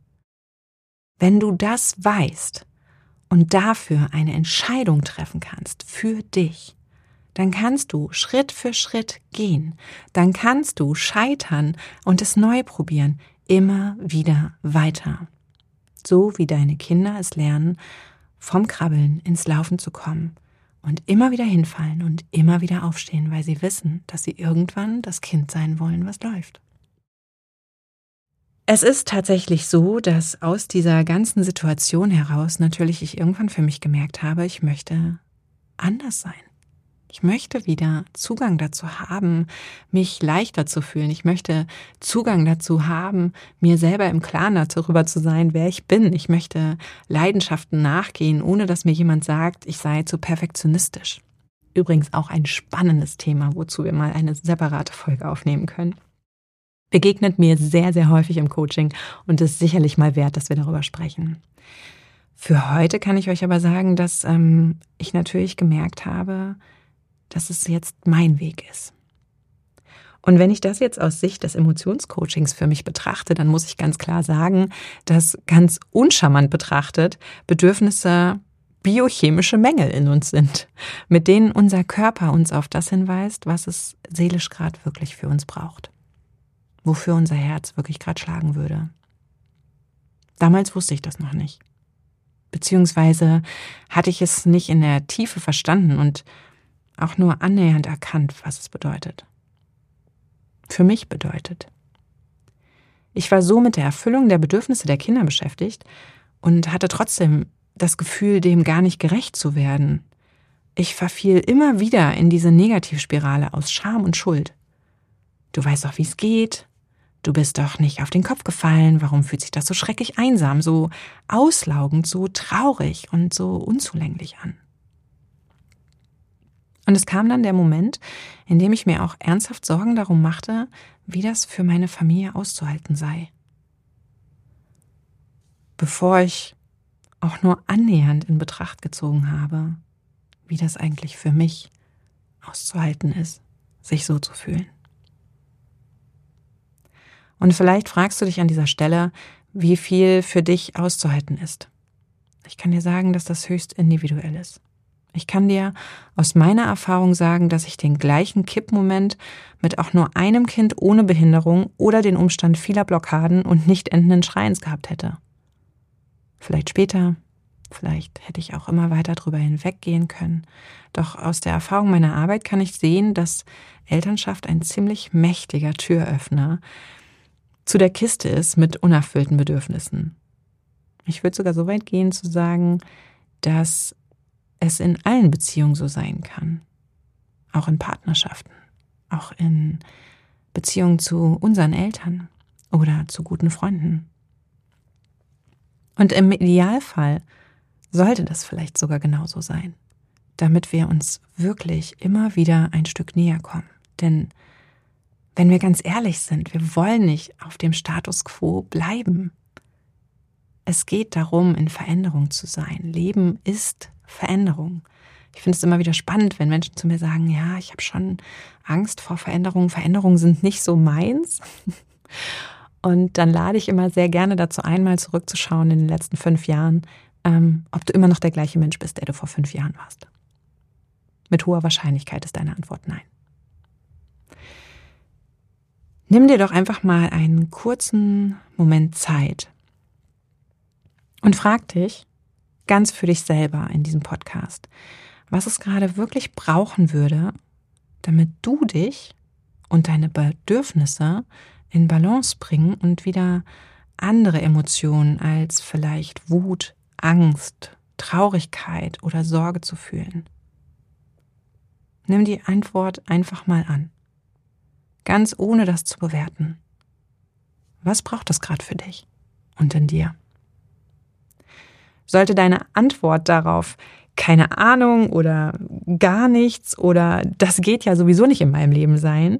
Wenn du das weißt und dafür eine Entscheidung treffen kannst für dich, dann kannst du Schritt für Schritt gehen, dann kannst du scheitern und es neu probieren, immer wieder weiter. So wie deine Kinder es lernen, vom Krabbeln ins Laufen zu kommen und immer wieder hinfallen und immer wieder aufstehen, weil sie wissen, dass sie irgendwann das Kind sein wollen, was läuft. Es ist tatsächlich so, dass aus dieser ganzen Situation heraus natürlich ich irgendwann für mich gemerkt habe, ich möchte anders sein. Ich möchte wieder Zugang dazu haben, mich leichter zu fühlen. Ich möchte Zugang dazu haben, mir selber im Klaren darüber zu sein, wer ich bin. Ich möchte Leidenschaften nachgehen, ohne dass mir jemand sagt, ich sei zu perfektionistisch. Übrigens auch ein spannendes Thema, wozu wir mal eine separate Folge aufnehmen können begegnet mir sehr, sehr häufig im Coaching und ist sicherlich mal wert, dass wir darüber sprechen. Für heute kann ich euch aber sagen, dass ähm, ich natürlich gemerkt habe, dass es jetzt mein Weg ist. Und wenn ich das jetzt aus Sicht des Emotionscoachings für mich betrachte, dann muss ich ganz klar sagen, dass ganz uncharmant betrachtet Bedürfnisse biochemische Mängel in uns sind, mit denen unser Körper uns auf das hinweist, was es seelisch gerade wirklich für uns braucht, wofür unser Herz wirklich gerade schlagen würde. Damals wusste ich das noch nicht. Beziehungsweise hatte ich es nicht in der Tiefe verstanden und auch nur annähernd erkannt, was es bedeutet für mich bedeutet. Ich war so mit der Erfüllung der Bedürfnisse der Kinder beschäftigt und hatte trotzdem das Gefühl, dem gar nicht gerecht zu werden. Ich verfiel immer wieder in diese Negativspirale aus Scham und Schuld. Du weißt doch, wie es geht. Du bist doch nicht auf den Kopf gefallen. Warum fühlt sich das so schrecklich einsam, so auslaugend, so traurig und so unzulänglich an? Und es kam dann der Moment, in dem ich mir auch ernsthaft Sorgen darum machte, wie das für meine Familie auszuhalten sei. Bevor ich auch nur annähernd in Betracht gezogen habe, wie das eigentlich für mich auszuhalten ist, sich so zu fühlen. Und vielleicht fragst du dich an dieser Stelle, wie viel für dich auszuhalten ist. Ich kann dir sagen, dass das höchst individuell ist. Ich kann dir aus meiner Erfahrung sagen, dass ich den gleichen Kippmoment mit auch nur einem Kind ohne Behinderung oder den Umstand vieler Blockaden und nicht endenden Schreins gehabt hätte. Vielleicht später, vielleicht hätte ich auch immer weiter drüber hinweggehen können. Doch aus der Erfahrung meiner Arbeit kann ich sehen, dass Elternschaft ein ziemlich mächtiger Türöffner zu der Kiste ist mit unerfüllten Bedürfnissen. Ich würde sogar so weit gehen zu sagen, dass es in allen Beziehungen so sein kann. Auch in Partnerschaften, auch in Beziehungen zu unseren Eltern oder zu guten Freunden. Und im Idealfall sollte das vielleicht sogar genauso sein, damit wir uns wirklich immer wieder ein Stück näher kommen. Denn wenn wir ganz ehrlich sind, wir wollen nicht auf dem Status quo bleiben. Es geht darum, in Veränderung zu sein. Leben ist Veränderung. Ich finde es immer wieder spannend, wenn Menschen zu mir sagen, ja, ich habe schon Angst vor Veränderungen. Veränderungen sind nicht so meins. Und dann lade ich immer sehr gerne dazu ein, mal zurückzuschauen in den letzten fünf Jahren, ähm, ob du immer noch der gleiche Mensch bist, der du vor fünf Jahren warst. Mit hoher Wahrscheinlichkeit ist deine Antwort nein. Nimm dir doch einfach mal einen kurzen Moment Zeit und frag dich, ganz für dich selber in diesem Podcast, was es gerade wirklich brauchen würde, damit du dich und deine Bedürfnisse in Balance bringen und wieder andere Emotionen als vielleicht Wut, Angst, Traurigkeit oder Sorge zu fühlen. Nimm die Antwort einfach mal an, ganz ohne das zu bewerten. Was braucht es gerade für dich und in dir? Sollte deine Antwort darauf keine Ahnung oder gar nichts oder das geht ja sowieso nicht in meinem Leben sein,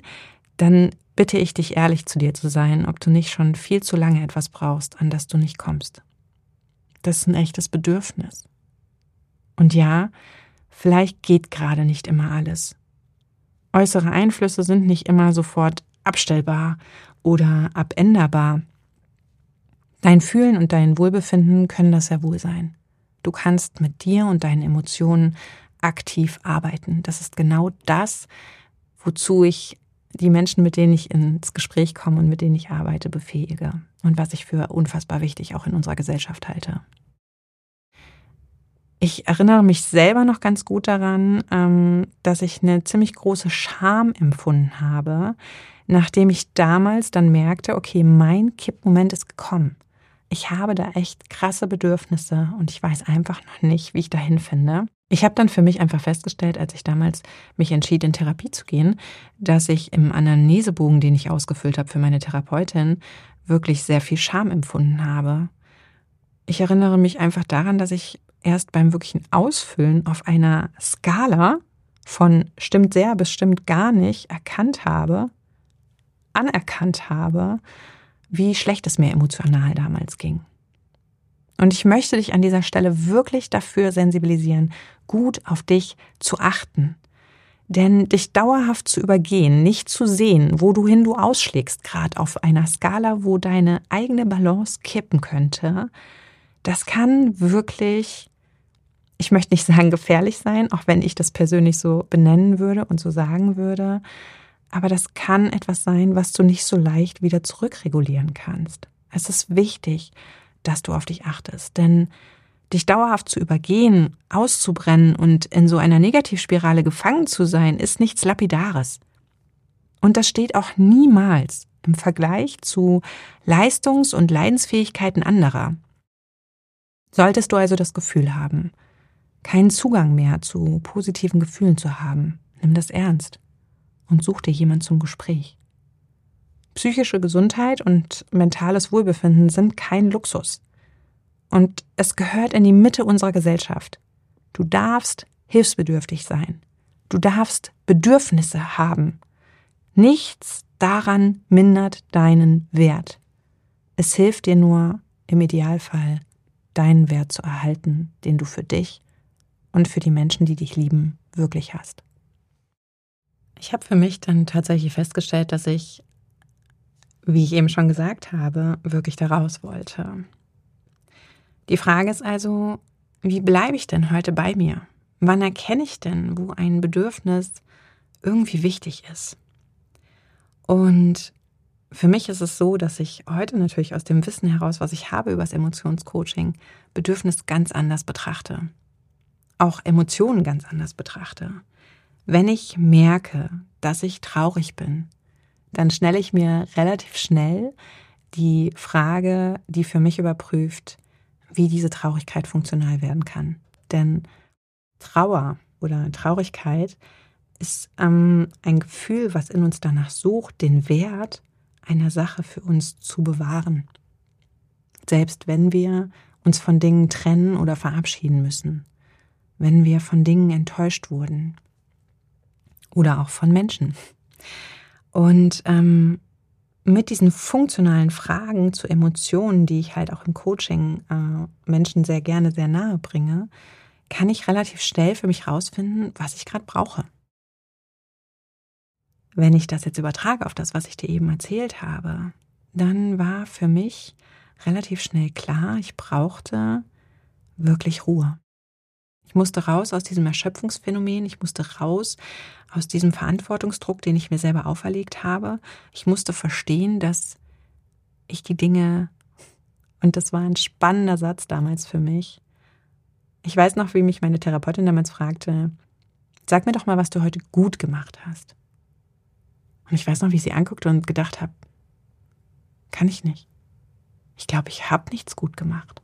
dann bitte ich dich ehrlich zu dir zu sein, ob du nicht schon viel zu lange etwas brauchst, an das du nicht kommst. Das ist ein echtes Bedürfnis. Und ja, vielleicht geht gerade nicht immer alles. Äußere Einflüsse sind nicht immer sofort abstellbar oder abänderbar. Dein Fühlen und dein Wohlbefinden können das ja wohl sein. Du kannst mit dir und deinen Emotionen aktiv arbeiten. Das ist genau das, wozu ich die Menschen, mit denen ich ins Gespräch komme und mit denen ich arbeite, befähige. Und was ich für unfassbar wichtig auch in unserer Gesellschaft halte. Ich erinnere mich selber noch ganz gut daran, ähm, dass ich eine ziemlich große Scham empfunden habe, nachdem ich damals dann merkte, okay, mein Kippmoment ist gekommen ich habe da echt krasse Bedürfnisse und ich weiß einfach noch nicht, wie ich dahin finde. Ich habe dann für mich einfach festgestellt, als ich damals mich entschied, in Therapie zu gehen, dass ich im Anamnesebogen, den ich ausgefüllt habe für meine Therapeutin, wirklich sehr viel Scham empfunden habe. Ich erinnere mich einfach daran, dass ich erst beim wirklichen Ausfüllen auf einer Skala von stimmt sehr bis stimmt gar nicht erkannt habe, anerkannt habe, wie schlecht es mir emotional damals ging. Und ich möchte dich an dieser Stelle wirklich dafür sensibilisieren, gut auf dich zu achten. Denn dich dauerhaft zu übergehen, nicht zu sehen, wo du hin du ausschlägst, gerade auf einer Skala, wo deine eigene Balance kippen könnte, das kann wirklich, ich möchte nicht sagen gefährlich sein, auch wenn ich das persönlich so benennen würde und so sagen würde, aber das kann etwas sein, was du nicht so leicht wieder zurückregulieren kannst. Es ist wichtig, dass du auf dich achtest, denn dich dauerhaft zu übergehen, auszubrennen und in so einer Negativspirale gefangen zu sein, ist nichts Lapidares. Und das steht auch niemals im Vergleich zu Leistungs- und Leidensfähigkeiten anderer. Solltest du also das Gefühl haben, keinen Zugang mehr zu positiven Gefühlen zu haben, nimm das ernst und such dir jemand zum Gespräch. Psychische Gesundheit und mentales Wohlbefinden sind kein Luxus. Und es gehört in die Mitte unserer Gesellschaft. Du darfst hilfsbedürftig sein. Du darfst Bedürfnisse haben. Nichts daran mindert deinen Wert. Es hilft dir nur, im Idealfall, deinen Wert zu erhalten, den du für dich und für die Menschen, die dich lieben, wirklich hast. Ich habe für mich dann tatsächlich festgestellt, dass ich, wie ich eben schon gesagt habe, wirklich daraus wollte. Die Frage ist also, wie bleibe ich denn heute bei mir? Wann erkenne ich denn, wo ein Bedürfnis irgendwie wichtig ist? Und für mich ist es so, dass ich heute natürlich aus dem Wissen heraus, was ich habe über das Emotionscoaching, Bedürfnis ganz anders betrachte. Auch Emotionen ganz anders betrachte. Wenn ich merke, dass ich traurig bin, dann stelle ich mir relativ schnell die Frage, die für mich überprüft, wie diese Traurigkeit funktional werden kann. Denn Trauer oder Traurigkeit ist ähm, ein Gefühl, was in uns danach sucht, den Wert einer Sache für uns zu bewahren. Selbst wenn wir uns von Dingen trennen oder verabschieden müssen, wenn wir von Dingen enttäuscht wurden oder auch von Menschen. Und ähm, mit diesen funktionalen Fragen zu Emotionen, die ich halt auch im Coaching äh, Menschen sehr gerne sehr nahe bringe, kann ich relativ schnell für mich rausfinden, was ich gerade brauche. Wenn ich das jetzt übertrage auf das, was ich dir eben erzählt habe, dann war für mich relativ schnell klar, ich brauchte wirklich Ruhe. Ich musste raus aus diesem Erschöpfungsphänomen, ich musste raus aus diesem Verantwortungsdruck, den ich mir selber auferlegt habe. Ich musste verstehen, dass ich die Dinge, und das war ein spannender Satz damals für mich. Ich weiß noch, wie mich meine Therapeutin damals fragte, sag mir doch mal, was du heute gut gemacht hast. Und ich weiß noch, wie ich sie anguckte und gedacht habe, kann ich nicht. Ich glaube, ich habe nichts gut gemacht.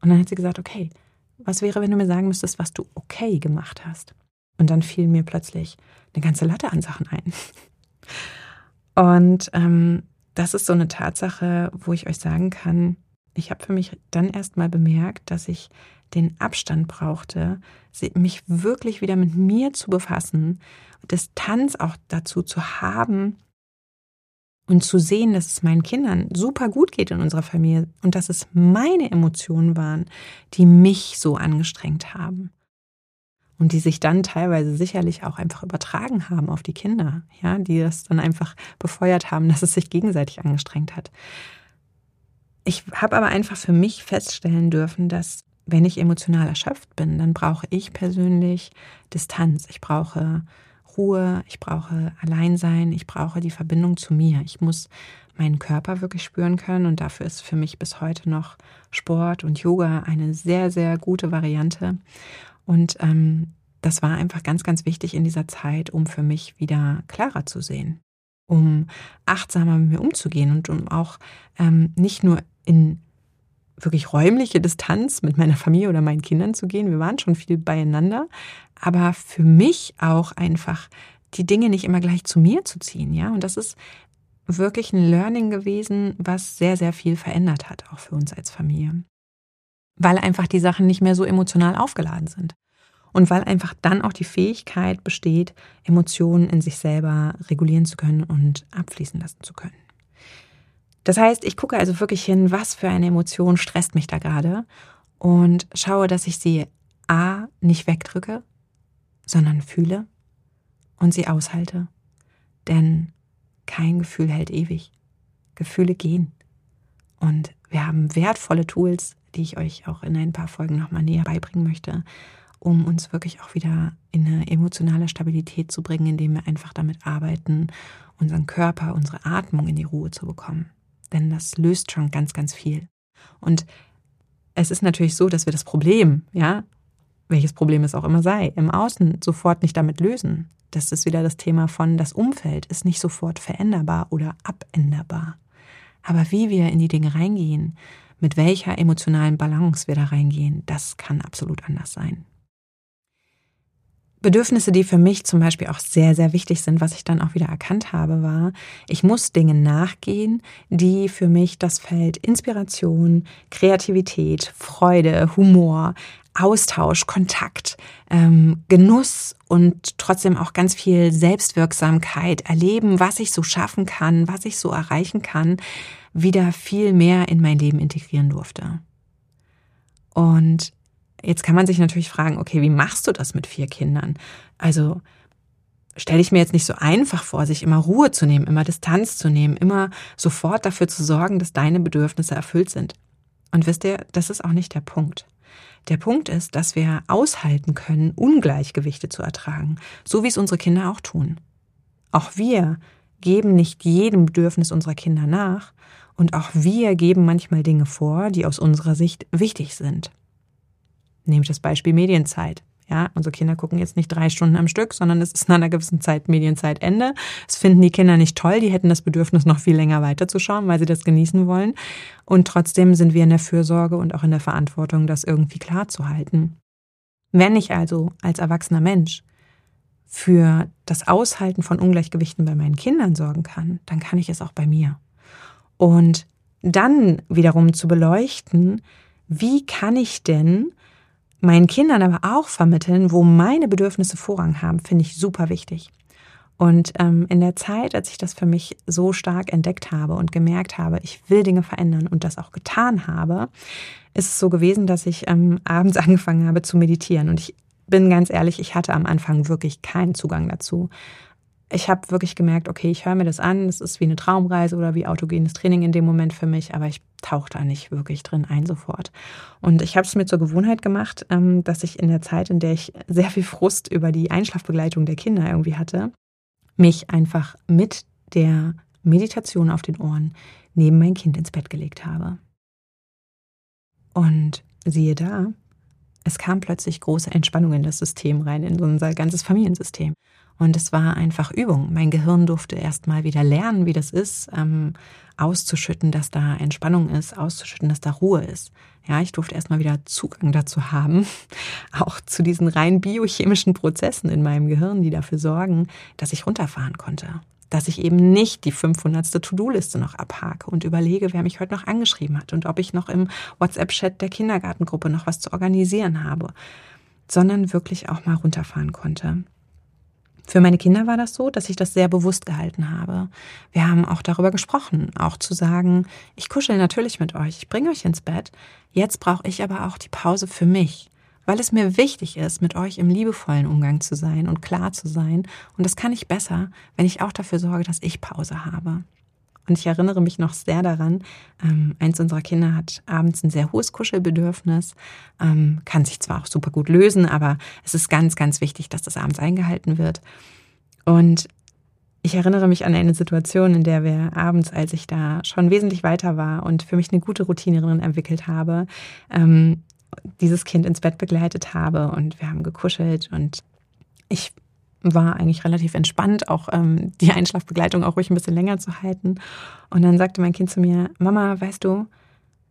Und dann hat sie gesagt, okay, was wäre, wenn du mir sagen müsstest, was du okay gemacht hast? Und dann fiel mir plötzlich eine ganze Latte an Sachen ein. Und ähm, das ist so eine Tatsache, wo ich euch sagen kann, ich habe für mich dann erst mal bemerkt, dass ich den Abstand brauchte, mich wirklich wieder mit mir zu befassen, Distanz auch dazu zu haben, und zu sehen, dass es meinen Kindern super gut geht in unserer Familie und dass es meine Emotionen waren, die mich so angestrengt haben. Und die sich dann teilweise sicherlich auch einfach übertragen haben auf die Kinder, ja, die das dann einfach befeuert haben, dass es sich gegenseitig angestrengt hat. Ich habe aber einfach für mich feststellen dürfen, dass wenn ich emotional erschöpft bin, dann brauche ich persönlich Distanz. Ich brauche Ruhe, ich brauche Alleinsein, ich brauche die Verbindung zu mir. Ich muss meinen Körper wirklich spüren können und dafür ist für mich bis heute noch Sport und Yoga eine sehr, sehr gute Variante. Und ähm, das war einfach ganz, ganz wichtig in dieser Zeit, um für mich wieder klarer zu sehen, um achtsamer mit mir umzugehen und um auch ähm, nicht nur in wirklich räumliche Distanz mit meiner Familie oder meinen Kindern zu gehen. Wir waren schon viel beieinander, aber für mich auch einfach die Dinge nicht immer gleich zu mir zu ziehen, ja. Und das ist wirklich ein Learning gewesen, was sehr, sehr viel verändert hat, auch für uns als Familie. Weil einfach die Sachen nicht mehr so emotional aufgeladen sind. Und weil einfach dann auch die Fähigkeit besteht, Emotionen in sich selber regulieren zu können und abfließen lassen zu können. Das heißt, ich gucke also wirklich hin, was für eine Emotion stresst mich da gerade und schaue, dass ich sie A nicht wegdrücke, sondern fühle, und sie aushalte. Denn kein Gefühl hält ewig. Gefühle gehen. Und wir haben wertvolle Tools, die ich euch auch in ein paar Folgen nochmal näher beibringen möchte, um uns wirklich auch wieder in eine emotionale Stabilität zu bringen, indem wir einfach damit arbeiten, unseren Körper, unsere Atmung in die Ruhe zu bekommen. Denn das löst schon ganz, ganz viel. Und es ist natürlich so, dass wir das Problem, ja, welches Problem es auch immer sei, im Außen sofort nicht damit lösen. Das ist wieder das Thema von, das Umfeld ist nicht sofort veränderbar oder abänderbar. Aber wie wir in die Dinge reingehen, mit welcher emotionalen Balance wir da reingehen, das kann absolut anders sein. Bedürfnisse, die für mich zum Beispiel auch sehr, sehr wichtig sind, was ich dann auch wieder erkannt habe, war, ich muss Dinge nachgehen, die für mich das Feld Inspiration, Kreativität, Freude, Humor, Austausch, Kontakt, ähm, Genuss und trotzdem auch ganz viel Selbstwirksamkeit erleben, was ich so schaffen kann, was ich so erreichen kann, wieder viel mehr in mein Leben integrieren durfte. Und Jetzt kann man sich natürlich fragen, okay, wie machst du das mit vier Kindern? Also stelle ich mir jetzt nicht so einfach vor, sich immer Ruhe zu nehmen, immer Distanz zu nehmen, immer sofort dafür zu sorgen, dass deine Bedürfnisse erfüllt sind. Und wisst ihr, das ist auch nicht der Punkt. Der Punkt ist, dass wir aushalten können, Ungleichgewichte zu ertragen, so wie es unsere Kinder auch tun. Auch wir geben nicht jedem Bedürfnis unserer Kinder nach und auch wir geben manchmal Dinge vor, die aus unserer Sicht wichtig sind. Nehmt das Beispiel Medienzeit. Ja, unsere Kinder gucken jetzt nicht drei Stunden am Stück, sondern es ist nach einer gewissen Zeit Medienzeitende. Das finden die Kinder nicht toll. Die hätten das Bedürfnis, noch viel länger weiterzuschauen, weil sie das genießen wollen. Und trotzdem sind wir in der Fürsorge und auch in der Verantwortung, das irgendwie klar zu halten. Wenn ich also als erwachsener Mensch für das Aushalten von Ungleichgewichten bei meinen Kindern sorgen kann, dann kann ich es auch bei mir. Und dann wiederum zu beleuchten, wie kann ich denn meinen Kindern aber auch vermitteln, wo meine Bedürfnisse Vorrang haben, finde ich super wichtig. Und ähm, in der Zeit, als ich das für mich so stark entdeckt habe und gemerkt habe, ich will Dinge verändern und das auch getan habe, ist es so gewesen, dass ich ähm, abends angefangen habe zu meditieren. Und ich bin ganz ehrlich, ich hatte am Anfang wirklich keinen Zugang dazu ich habe wirklich gemerkt, okay, ich höre mir das an, das ist wie eine Traumreise oder wie autogenes Training in dem Moment für mich, aber ich tauche da nicht wirklich drin ein sofort. Und ich habe es mir zur Gewohnheit gemacht, ähm, dass ich in der Zeit, in der ich sehr viel Frust über die Einschlafbegleitung der Kinder irgendwie hatte, mich einfach mit der Meditation auf den Ohren neben mein Kind ins Bett gelegt habe. Und siehe da, es kam plötzlich große Entspannung in das System rein, in unser ganzes Familiensystem. Und es war einfach Übung. Mein Gehirn durfte erst mal wieder lernen, wie das ist, ähm, auszuschütten, dass da Entspannung ist, auszuschütten, dass da Ruhe ist. Ja, ich durfte erst mal wieder Zugang dazu haben, auch zu diesen rein biochemischen Prozessen in meinem Gehirn, die dafür sorgen, dass ich runterfahren konnte. Dass ich eben nicht die 500. To-Do-Liste noch abhake und überlege, wer mich heute noch angeschrieben hat und ob ich noch im WhatsApp-Chat der Kindergartengruppe noch was zu organisieren habe, sondern wirklich auch mal runterfahren konnte. Für meine Kinder war das so, dass ich das sehr bewusst gehalten habe. Wir haben auch darüber gesprochen, auch zu sagen, ich kuschel natürlich mit euch, ich bringe euch ins Bett, jetzt brauche ich aber auch die Pause für mich, weil es mir wichtig ist, mit euch im liebevollen Umgang zu sein und klar zu sein. Und das kann ich besser, wenn ich auch dafür sorge, dass ich Pause habe. Und ich erinnere mich noch sehr daran, ähm, eins unserer Kinder hat abends ein sehr hohes Kuschelbedürfnis, ähm, kann sich zwar auch super gut lösen, aber es ist ganz, ganz wichtig, dass das abends eingehalten wird. Und ich erinnere mich an eine Situation, in der wir abends, als ich da schon wesentlich weiter war und für mich eine gute Routine drin entwickelt habe, ähm, dieses Kind ins Bett begleitet habe und wir haben gekuschelt und ich war eigentlich relativ entspannt, auch ähm, die Einschlafbegleitung auch ruhig ein bisschen länger zu halten. Und dann sagte mein Kind zu mir, Mama, weißt du,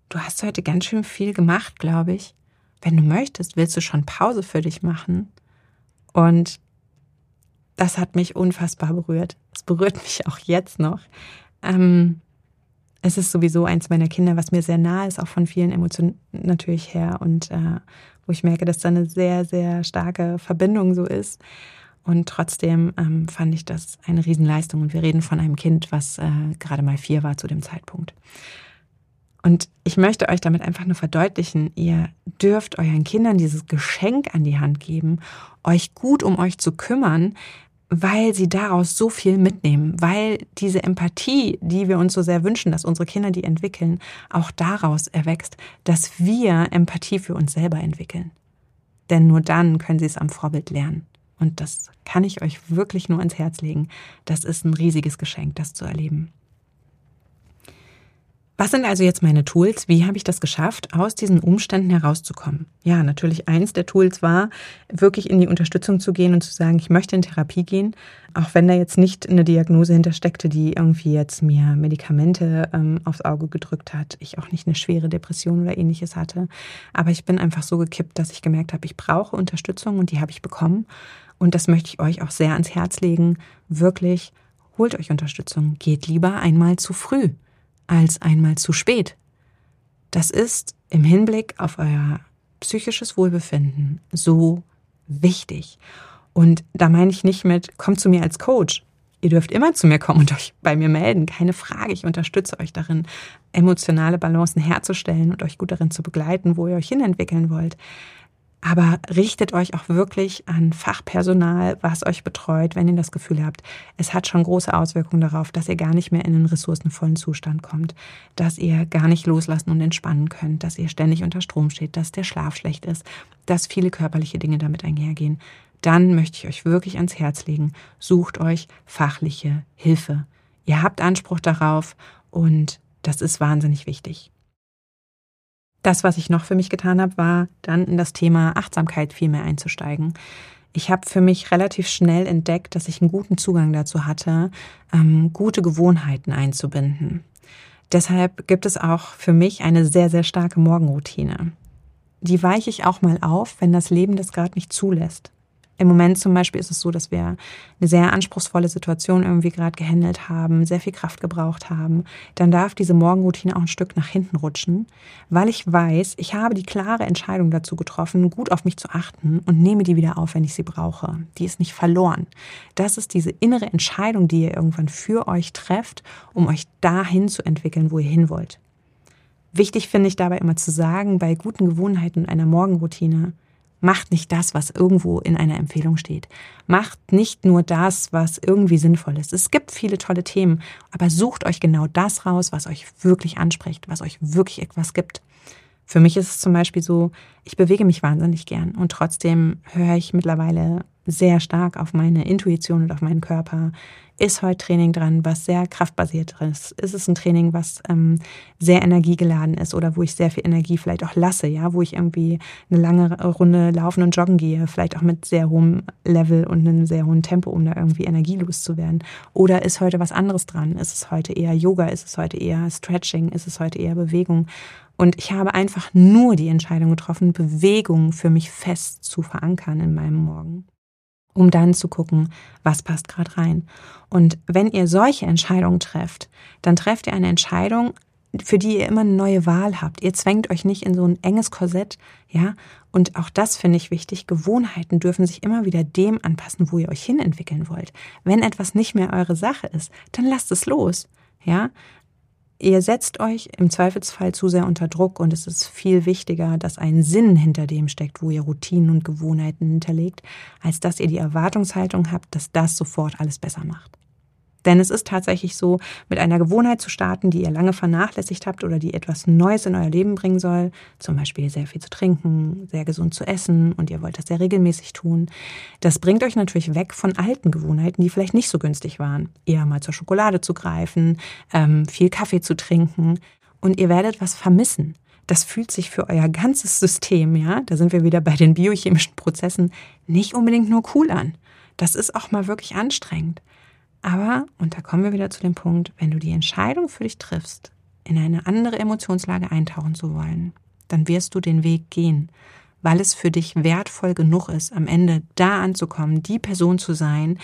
du hast heute ganz schön viel gemacht, glaube ich. Wenn du möchtest, willst du schon Pause für dich machen? Und das hat mich unfassbar berührt. Es berührt mich auch jetzt noch. Ähm, es ist sowieso eins meiner Kinder, was mir sehr nah ist, auch von vielen Emotionen natürlich her und äh, wo ich merke, dass da eine sehr, sehr starke Verbindung so ist. Und trotzdem ähm, fand ich das eine Riesenleistung. Und wir reden von einem Kind, was äh, gerade mal vier war zu dem Zeitpunkt. Und ich möchte euch damit einfach nur verdeutlichen, ihr dürft euren Kindern dieses Geschenk an die Hand geben, euch gut um euch zu kümmern, weil sie daraus so viel mitnehmen, weil diese Empathie, die wir uns so sehr wünschen, dass unsere Kinder die entwickeln, auch daraus erwächst, dass wir Empathie für uns selber entwickeln. Denn nur dann können sie es am Vorbild lernen. Und das kann ich euch wirklich nur ans Herz legen. Das ist ein riesiges Geschenk, das zu erleben. Was sind also jetzt meine Tools? Wie habe ich das geschafft, aus diesen Umständen herauszukommen? Ja, natürlich eins der Tools war, wirklich in die Unterstützung zu gehen und zu sagen, ich möchte in Therapie gehen, auch wenn da jetzt nicht eine Diagnose hintersteckte, die irgendwie jetzt mir Medikamente ähm, aufs Auge gedrückt hat, ich auch nicht eine schwere Depression oder ähnliches hatte. Aber ich bin einfach so gekippt, dass ich gemerkt habe, ich brauche Unterstützung und die habe ich bekommen. Und das möchte ich euch auch sehr ans Herz legen. Wirklich, holt euch Unterstützung. Geht lieber einmal zu früh als einmal zu spät. Das ist im Hinblick auf euer psychisches Wohlbefinden so wichtig. Und da meine ich nicht mit, kommt zu mir als Coach. Ihr dürft immer zu mir kommen und euch bei mir melden, keine Frage. Ich unterstütze euch darin, emotionale Balancen herzustellen und euch gut darin zu begleiten, wo ihr euch hinentwickeln wollt. Aber richtet euch auch wirklich an Fachpersonal, was euch betreut, wenn ihr das Gefühl habt, es hat schon große Auswirkungen darauf, dass ihr gar nicht mehr in einen ressourcenvollen Zustand kommt, dass ihr gar nicht loslassen und entspannen könnt, dass ihr ständig unter Strom steht, dass der Schlaf schlecht ist, dass viele körperliche Dinge damit einhergehen. Dann möchte ich euch wirklich ans Herz legen, sucht euch fachliche Hilfe. Ihr habt Anspruch darauf und das ist wahnsinnig wichtig. Das, was ich noch für mich getan habe, war dann in das Thema Achtsamkeit viel mehr einzusteigen. Ich habe für mich relativ schnell entdeckt, dass ich einen guten Zugang dazu hatte, ähm, gute Gewohnheiten einzubinden. Deshalb gibt es auch für mich eine sehr, sehr starke Morgenroutine. Die weiche ich auch mal auf, wenn das Leben das gerade nicht zulässt. Im Moment zum Beispiel ist es so, dass wir eine sehr anspruchsvolle Situation irgendwie gerade gehandelt haben, sehr viel Kraft gebraucht haben. Dann darf diese Morgenroutine auch ein Stück nach hinten rutschen, weil ich weiß, ich habe die klare Entscheidung dazu getroffen, gut auf mich zu achten und nehme die wieder auf, wenn ich sie brauche. Die ist nicht verloren. Das ist diese innere Entscheidung, die ihr irgendwann für euch trefft, um euch dahin zu entwickeln, wo ihr hin wollt. Wichtig finde ich dabei immer zu sagen, bei guten Gewohnheiten und einer Morgenroutine, Macht nicht das, was irgendwo in einer Empfehlung steht. Macht nicht nur das, was irgendwie sinnvoll ist. Es gibt viele tolle Themen, aber sucht euch genau das raus, was euch wirklich anspricht, was euch wirklich etwas gibt. Für mich ist es zum Beispiel so, ich bewege mich wahnsinnig gern und trotzdem höre ich mittlerweile sehr stark auf meine Intuition und auf meinen Körper. Ist heute Training dran, was sehr kraftbasiert ist? Ist es ein Training, was ähm, sehr energiegeladen ist oder wo ich sehr viel Energie vielleicht auch lasse, ja, wo ich irgendwie eine lange Runde laufen und joggen gehe, vielleicht auch mit sehr hohem Level und einem sehr hohen Tempo, um da irgendwie energielos zu werden? Oder ist heute was anderes dran? Ist es heute eher Yoga? Ist es heute eher Stretching? Ist es heute eher Bewegung? Und ich habe einfach nur die Entscheidung getroffen, Bewegung für mich fest zu verankern in meinem Morgen um dann zu gucken, was passt gerade rein. Und wenn ihr solche Entscheidungen trefft, dann trefft ihr eine Entscheidung, für die ihr immer eine neue Wahl habt. Ihr zwängt euch nicht in so ein enges Korsett, ja. Und auch das finde ich wichtig. Gewohnheiten dürfen sich immer wieder dem anpassen, wo ihr euch hinentwickeln wollt. Wenn etwas nicht mehr eure Sache ist, dann lasst es los, ja. Ihr setzt euch im Zweifelsfall zu sehr unter Druck und es ist viel wichtiger, dass ein Sinn hinter dem steckt, wo ihr Routinen und Gewohnheiten hinterlegt, als dass ihr die Erwartungshaltung habt, dass das sofort alles besser macht. Denn es ist tatsächlich so, mit einer Gewohnheit zu starten, die ihr lange vernachlässigt habt oder die etwas Neues in euer Leben bringen soll, zum Beispiel sehr viel zu trinken, sehr gesund zu essen und ihr wollt das sehr regelmäßig tun, das bringt euch natürlich weg von alten Gewohnheiten, die vielleicht nicht so günstig waren. Eher mal zur Schokolade zu greifen, ähm, viel Kaffee zu trinken und ihr werdet was vermissen. Das fühlt sich für euer ganzes System, ja, da sind wir wieder bei den biochemischen Prozessen, nicht unbedingt nur cool an. Das ist auch mal wirklich anstrengend. Aber, und da kommen wir wieder zu dem Punkt, wenn du die Entscheidung für dich triffst, in eine andere Emotionslage eintauchen zu wollen, dann wirst du den Weg gehen, weil es für dich wertvoll genug ist, am Ende da anzukommen, die Person zu sein,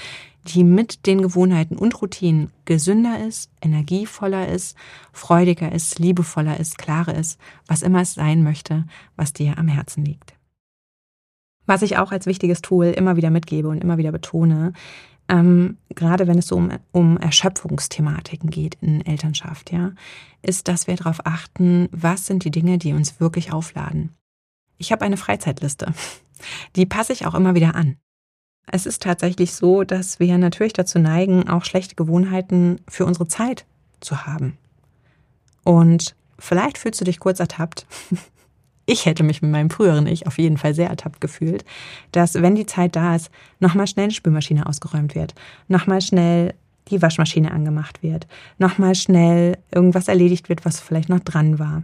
die mit den Gewohnheiten und Routinen gesünder ist, energievoller ist, freudiger ist, liebevoller ist, klarer ist, was immer es sein möchte, was dir am Herzen liegt. Was ich auch als wichtiges Tool immer wieder mitgebe und immer wieder betone, ähm, gerade wenn es so um, um Erschöpfungsthematiken geht in Elternschaft, ja, ist, dass wir darauf achten, was sind die Dinge, die uns wirklich aufladen. Ich habe eine Freizeitliste. Die passe ich auch immer wieder an. Es ist tatsächlich so, dass wir natürlich dazu neigen, auch schlechte Gewohnheiten für unsere Zeit zu haben. Und vielleicht fühlst du dich kurz ertappt. Ich hätte mich mit meinem früheren Ich auf jeden Fall sehr ertappt gefühlt, dass wenn die Zeit da ist, nochmal schnell die Spülmaschine ausgeräumt wird, nochmal schnell die Waschmaschine angemacht wird, nochmal schnell irgendwas erledigt wird, was vielleicht noch dran war.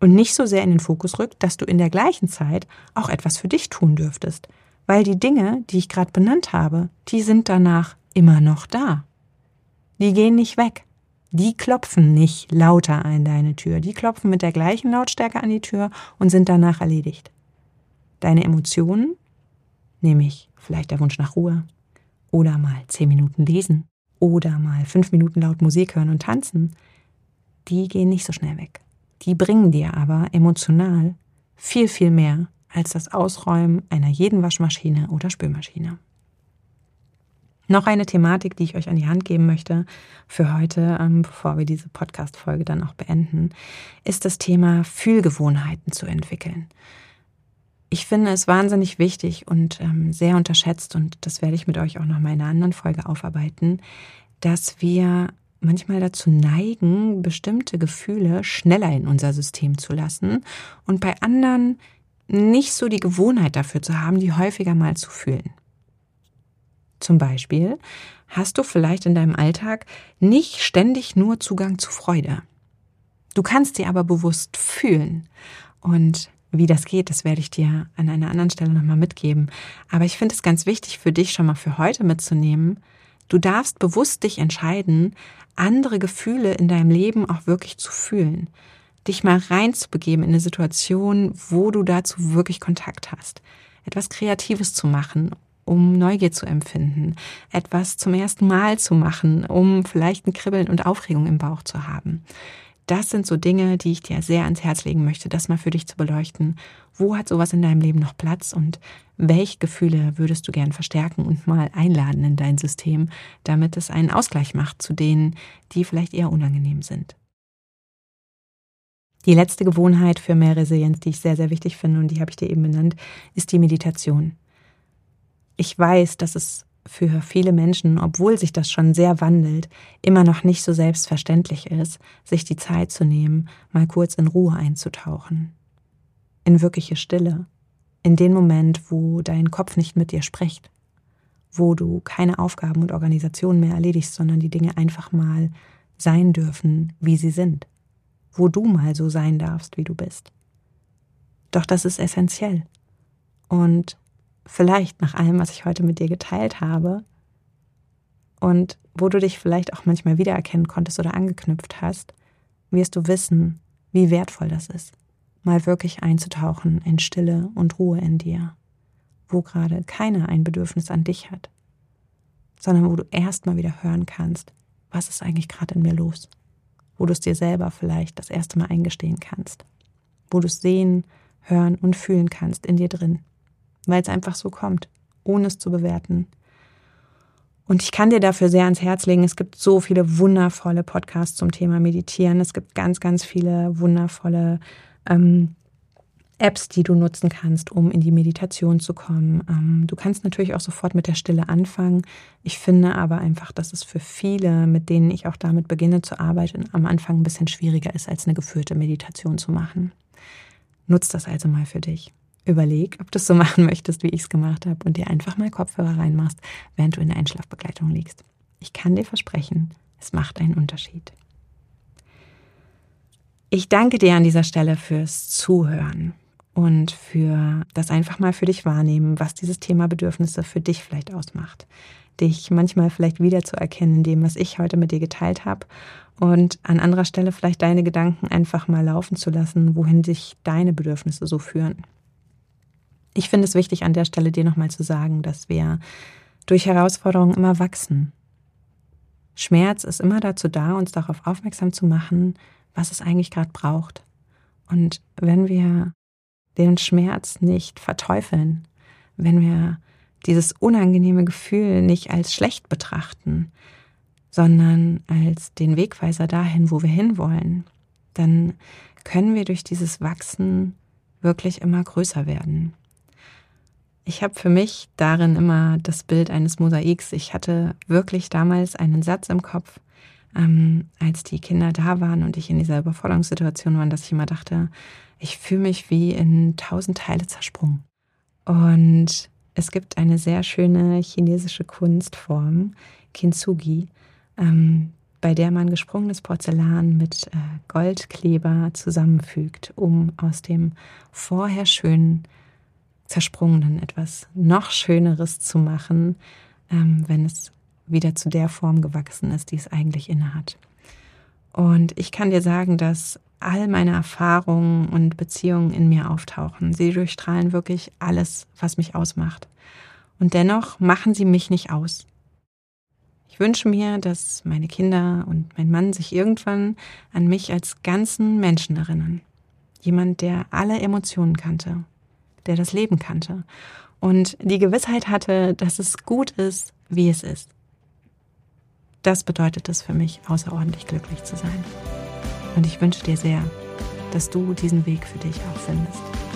Und nicht so sehr in den Fokus rückt, dass du in der gleichen Zeit auch etwas für dich tun dürftest. Weil die Dinge, die ich gerade benannt habe, die sind danach immer noch da. Die gehen nicht weg. Die klopfen nicht lauter an deine Tür. Die klopfen mit der gleichen Lautstärke an die Tür und sind danach erledigt. Deine Emotionen, nämlich vielleicht der Wunsch nach Ruhe oder mal zehn Minuten lesen oder mal fünf Minuten laut Musik hören und tanzen, die gehen nicht so schnell weg. Die bringen dir aber emotional viel, viel mehr als das Ausräumen einer jeden Waschmaschine oder Spülmaschine. Noch eine Thematik, die ich euch an die Hand geben möchte für heute, ähm, bevor wir diese Podcast-Folge dann auch beenden, ist das Thema Fühlgewohnheiten zu entwickeln. Ich finde es wahnsinnig wichtig und ähm, sehr unterschätzt, und das werde ich mit euch auch noch mal in einer anderen Folge aufarbeiten, dass wir manchmal dazu neigen, bestimmte Gefühle schneller in unser System zu lassen und bei anderen nicht so die Gewohnheit dafür zu haben, die häufiger mal zu fühlen. Zum Beispiel hast du vielleicht in deinem Alltag nicht ständig nur Zugang zu Freude. Du kannst sie aber bewusst fühlen. Und wie das geht, das werde ich dir an einer anderen Stelle nochmal mitgeben. Aber ich finde es ganz wichtig für dich schon mal für heute mitzunehmen. Du darfst bewusst dich entscheiden, andere Gefühle in deinem Leben auch wirklich zu fühlen. Dich mal reinzubegeben in eine Situation, wo du dazu wirklich Kontakt hast. Etwas Kreatives zu machen um Neugier zu empfinden, etwas zum ersten Mal zu machen, um vielleicht ein Kribbeln und Aufregung im Bauch zu haben. Das sind so Dinge, die ich dir sehr ans Herz legen möchte, das mal für dich zu beleuchten. Wo hat sowas in deinem Leben noch Platz und welche Gefühle würdest du gern verstärken und mal einladen in dein System, damit es einen Ausgleich macht zu denen, die vielleicht eher unangenehm sind. Die letzte Gewohnheit für mehr Resilienz, die ich sehr, sehr wichtig finde und die habe ich dir eben benannt, ist die Meditation. Ich weiß, dass es für viele Menschen, obwohl sich das schon sehr wandelt, immer noch nicht so selbstverständlich ist, sich die Zeit zu nehmen, mal kurz in Ruhe einzutauchen. In wirkliche Stille. In den Moment, wo dein Kopf nicht mit dir spricht. Wo du keine Aufgaben und Organisationen mehr erledigst, sondern die Dinge einfach mal sein dürfen, wie sie sind. Wo du mal so sein darfst, wie du bist. Doch das ist essentiell. Und vielleicht nach allem, was ich heute mit dir geteilt habe und wo du dich vielleicht auch manchmal wiedererkennen konntest oder angeknüpft hast, wirst du wissen, wie wertvoll das ist, mal wirklich einzutauchen in Stille und Ruhe in dir, wo gerade keiner ein Bedürfnis an dich hat, sondern wo du erst mal wieder hören kannst, was ist eigentlich gerade in mir los, wo du es dir selber vielleicht das erste Mal eingestehen kannst, wo du es sehen, hören und fühlen kannst in dir drin weil es einfach so kommt, ohne es zu bewerten. Und ich kann dir dafür sehr ans Herz legen, es gibt so viele wundervolle Podcasts zum Thema Meditieren. Es gibt ganz, ganz viele wundervolle ähm, Apps, die du nutzen kannst, um in die Meditation zu kommen. Ähm, du kannst natürlich auch sofort mit der Stille anfangen. Ich finde aber einfach, dass es für viele, mit denen ich auch damit beginne zu arbeiten, am Anfang ein bisschen schwieriger ist, als eine geführte Meditation zu machen. Nutz das also mal für dich. Überleg, ob du es so machen möchtest, wie ich es gemacht habe und dir einfach mal Kopfhörer reinmachst, während du in der Einschlafbegleitung liegst. Ich kann dir versprechen, es macht einen Unterschied. Ich danke dir an dieser Stelle fürs Zuhören und für das einfach mal für dich wahrnehmen, was dieses Thema Bedürfnisse für dich vielleicht ausmacht. Dich manchmal vielleicht wiederzuerkennen in dem, was ich heute mit dir geteilt habe und an anderer Stelle vielleicht deine Gedanken einfach mal laufen zu lassen, wohin sich deine Bedürfnisse so führen. Ich finde es wichtig, an der Stelle dir nochmal zu sagen, dass wir durch Herausforderungen immer wachsen. Schmerz ist immer dazu da, uns darauf aufmerksam zu machen, was es eigentlich gerade braucht. Und wenn wir den Schmerz nicht verteufeln, wenn wir dieses unangenehme Gefühl nicht als schlecht betrachten, sondern als den Wegweiser dahin, wo wir hinwollen, dann können wir durch dieses Wachsen wirklich immer größer werden. Ich habe für mich darin immer das Bild eines Mosaiks. Ich hatte wirklich damals einen Satz im Kopf, ähm, als die Kinder da waren und ich in dieser Überforderungssituation war, dass ich immer dachte, ich fühle mich wie in tausend Teile zersprungen. Und es gibt eine sehr schöne chinesische Kunstform, Kintsugi, ähm, bei der man gesprungenes Porzellan mit äh, Goldkleber zusammenfügt, um aus dem vorher schönen Zersprungenen etwas noch Schöneres zu machen, ähm, wenn es wieder zu der Form gewachsen ist, die es eigentlich innehat. Und ich kann dir sagen, dass all meine Erfahrungen und Beziehungen in mir auftauchen. Sie durchstrahlen wirklich alles, was mich ausmacht. Und dennoch machen sie mich nicht aus. Ich wünsche mir, dass meine Kinder und mein Mann sich irgendwann an mich als ganzen Menschen erinnern. Jemand, der alle Emotionen kannte, der das Leben kannte und die Gewissheit hatte, dass es gut ist, wie es ist. Das bedeutet es für mich, außerordentlich glücklich zu sein. Und ich wünsche dir sehr, dass du diesen Weg für dich auch findest.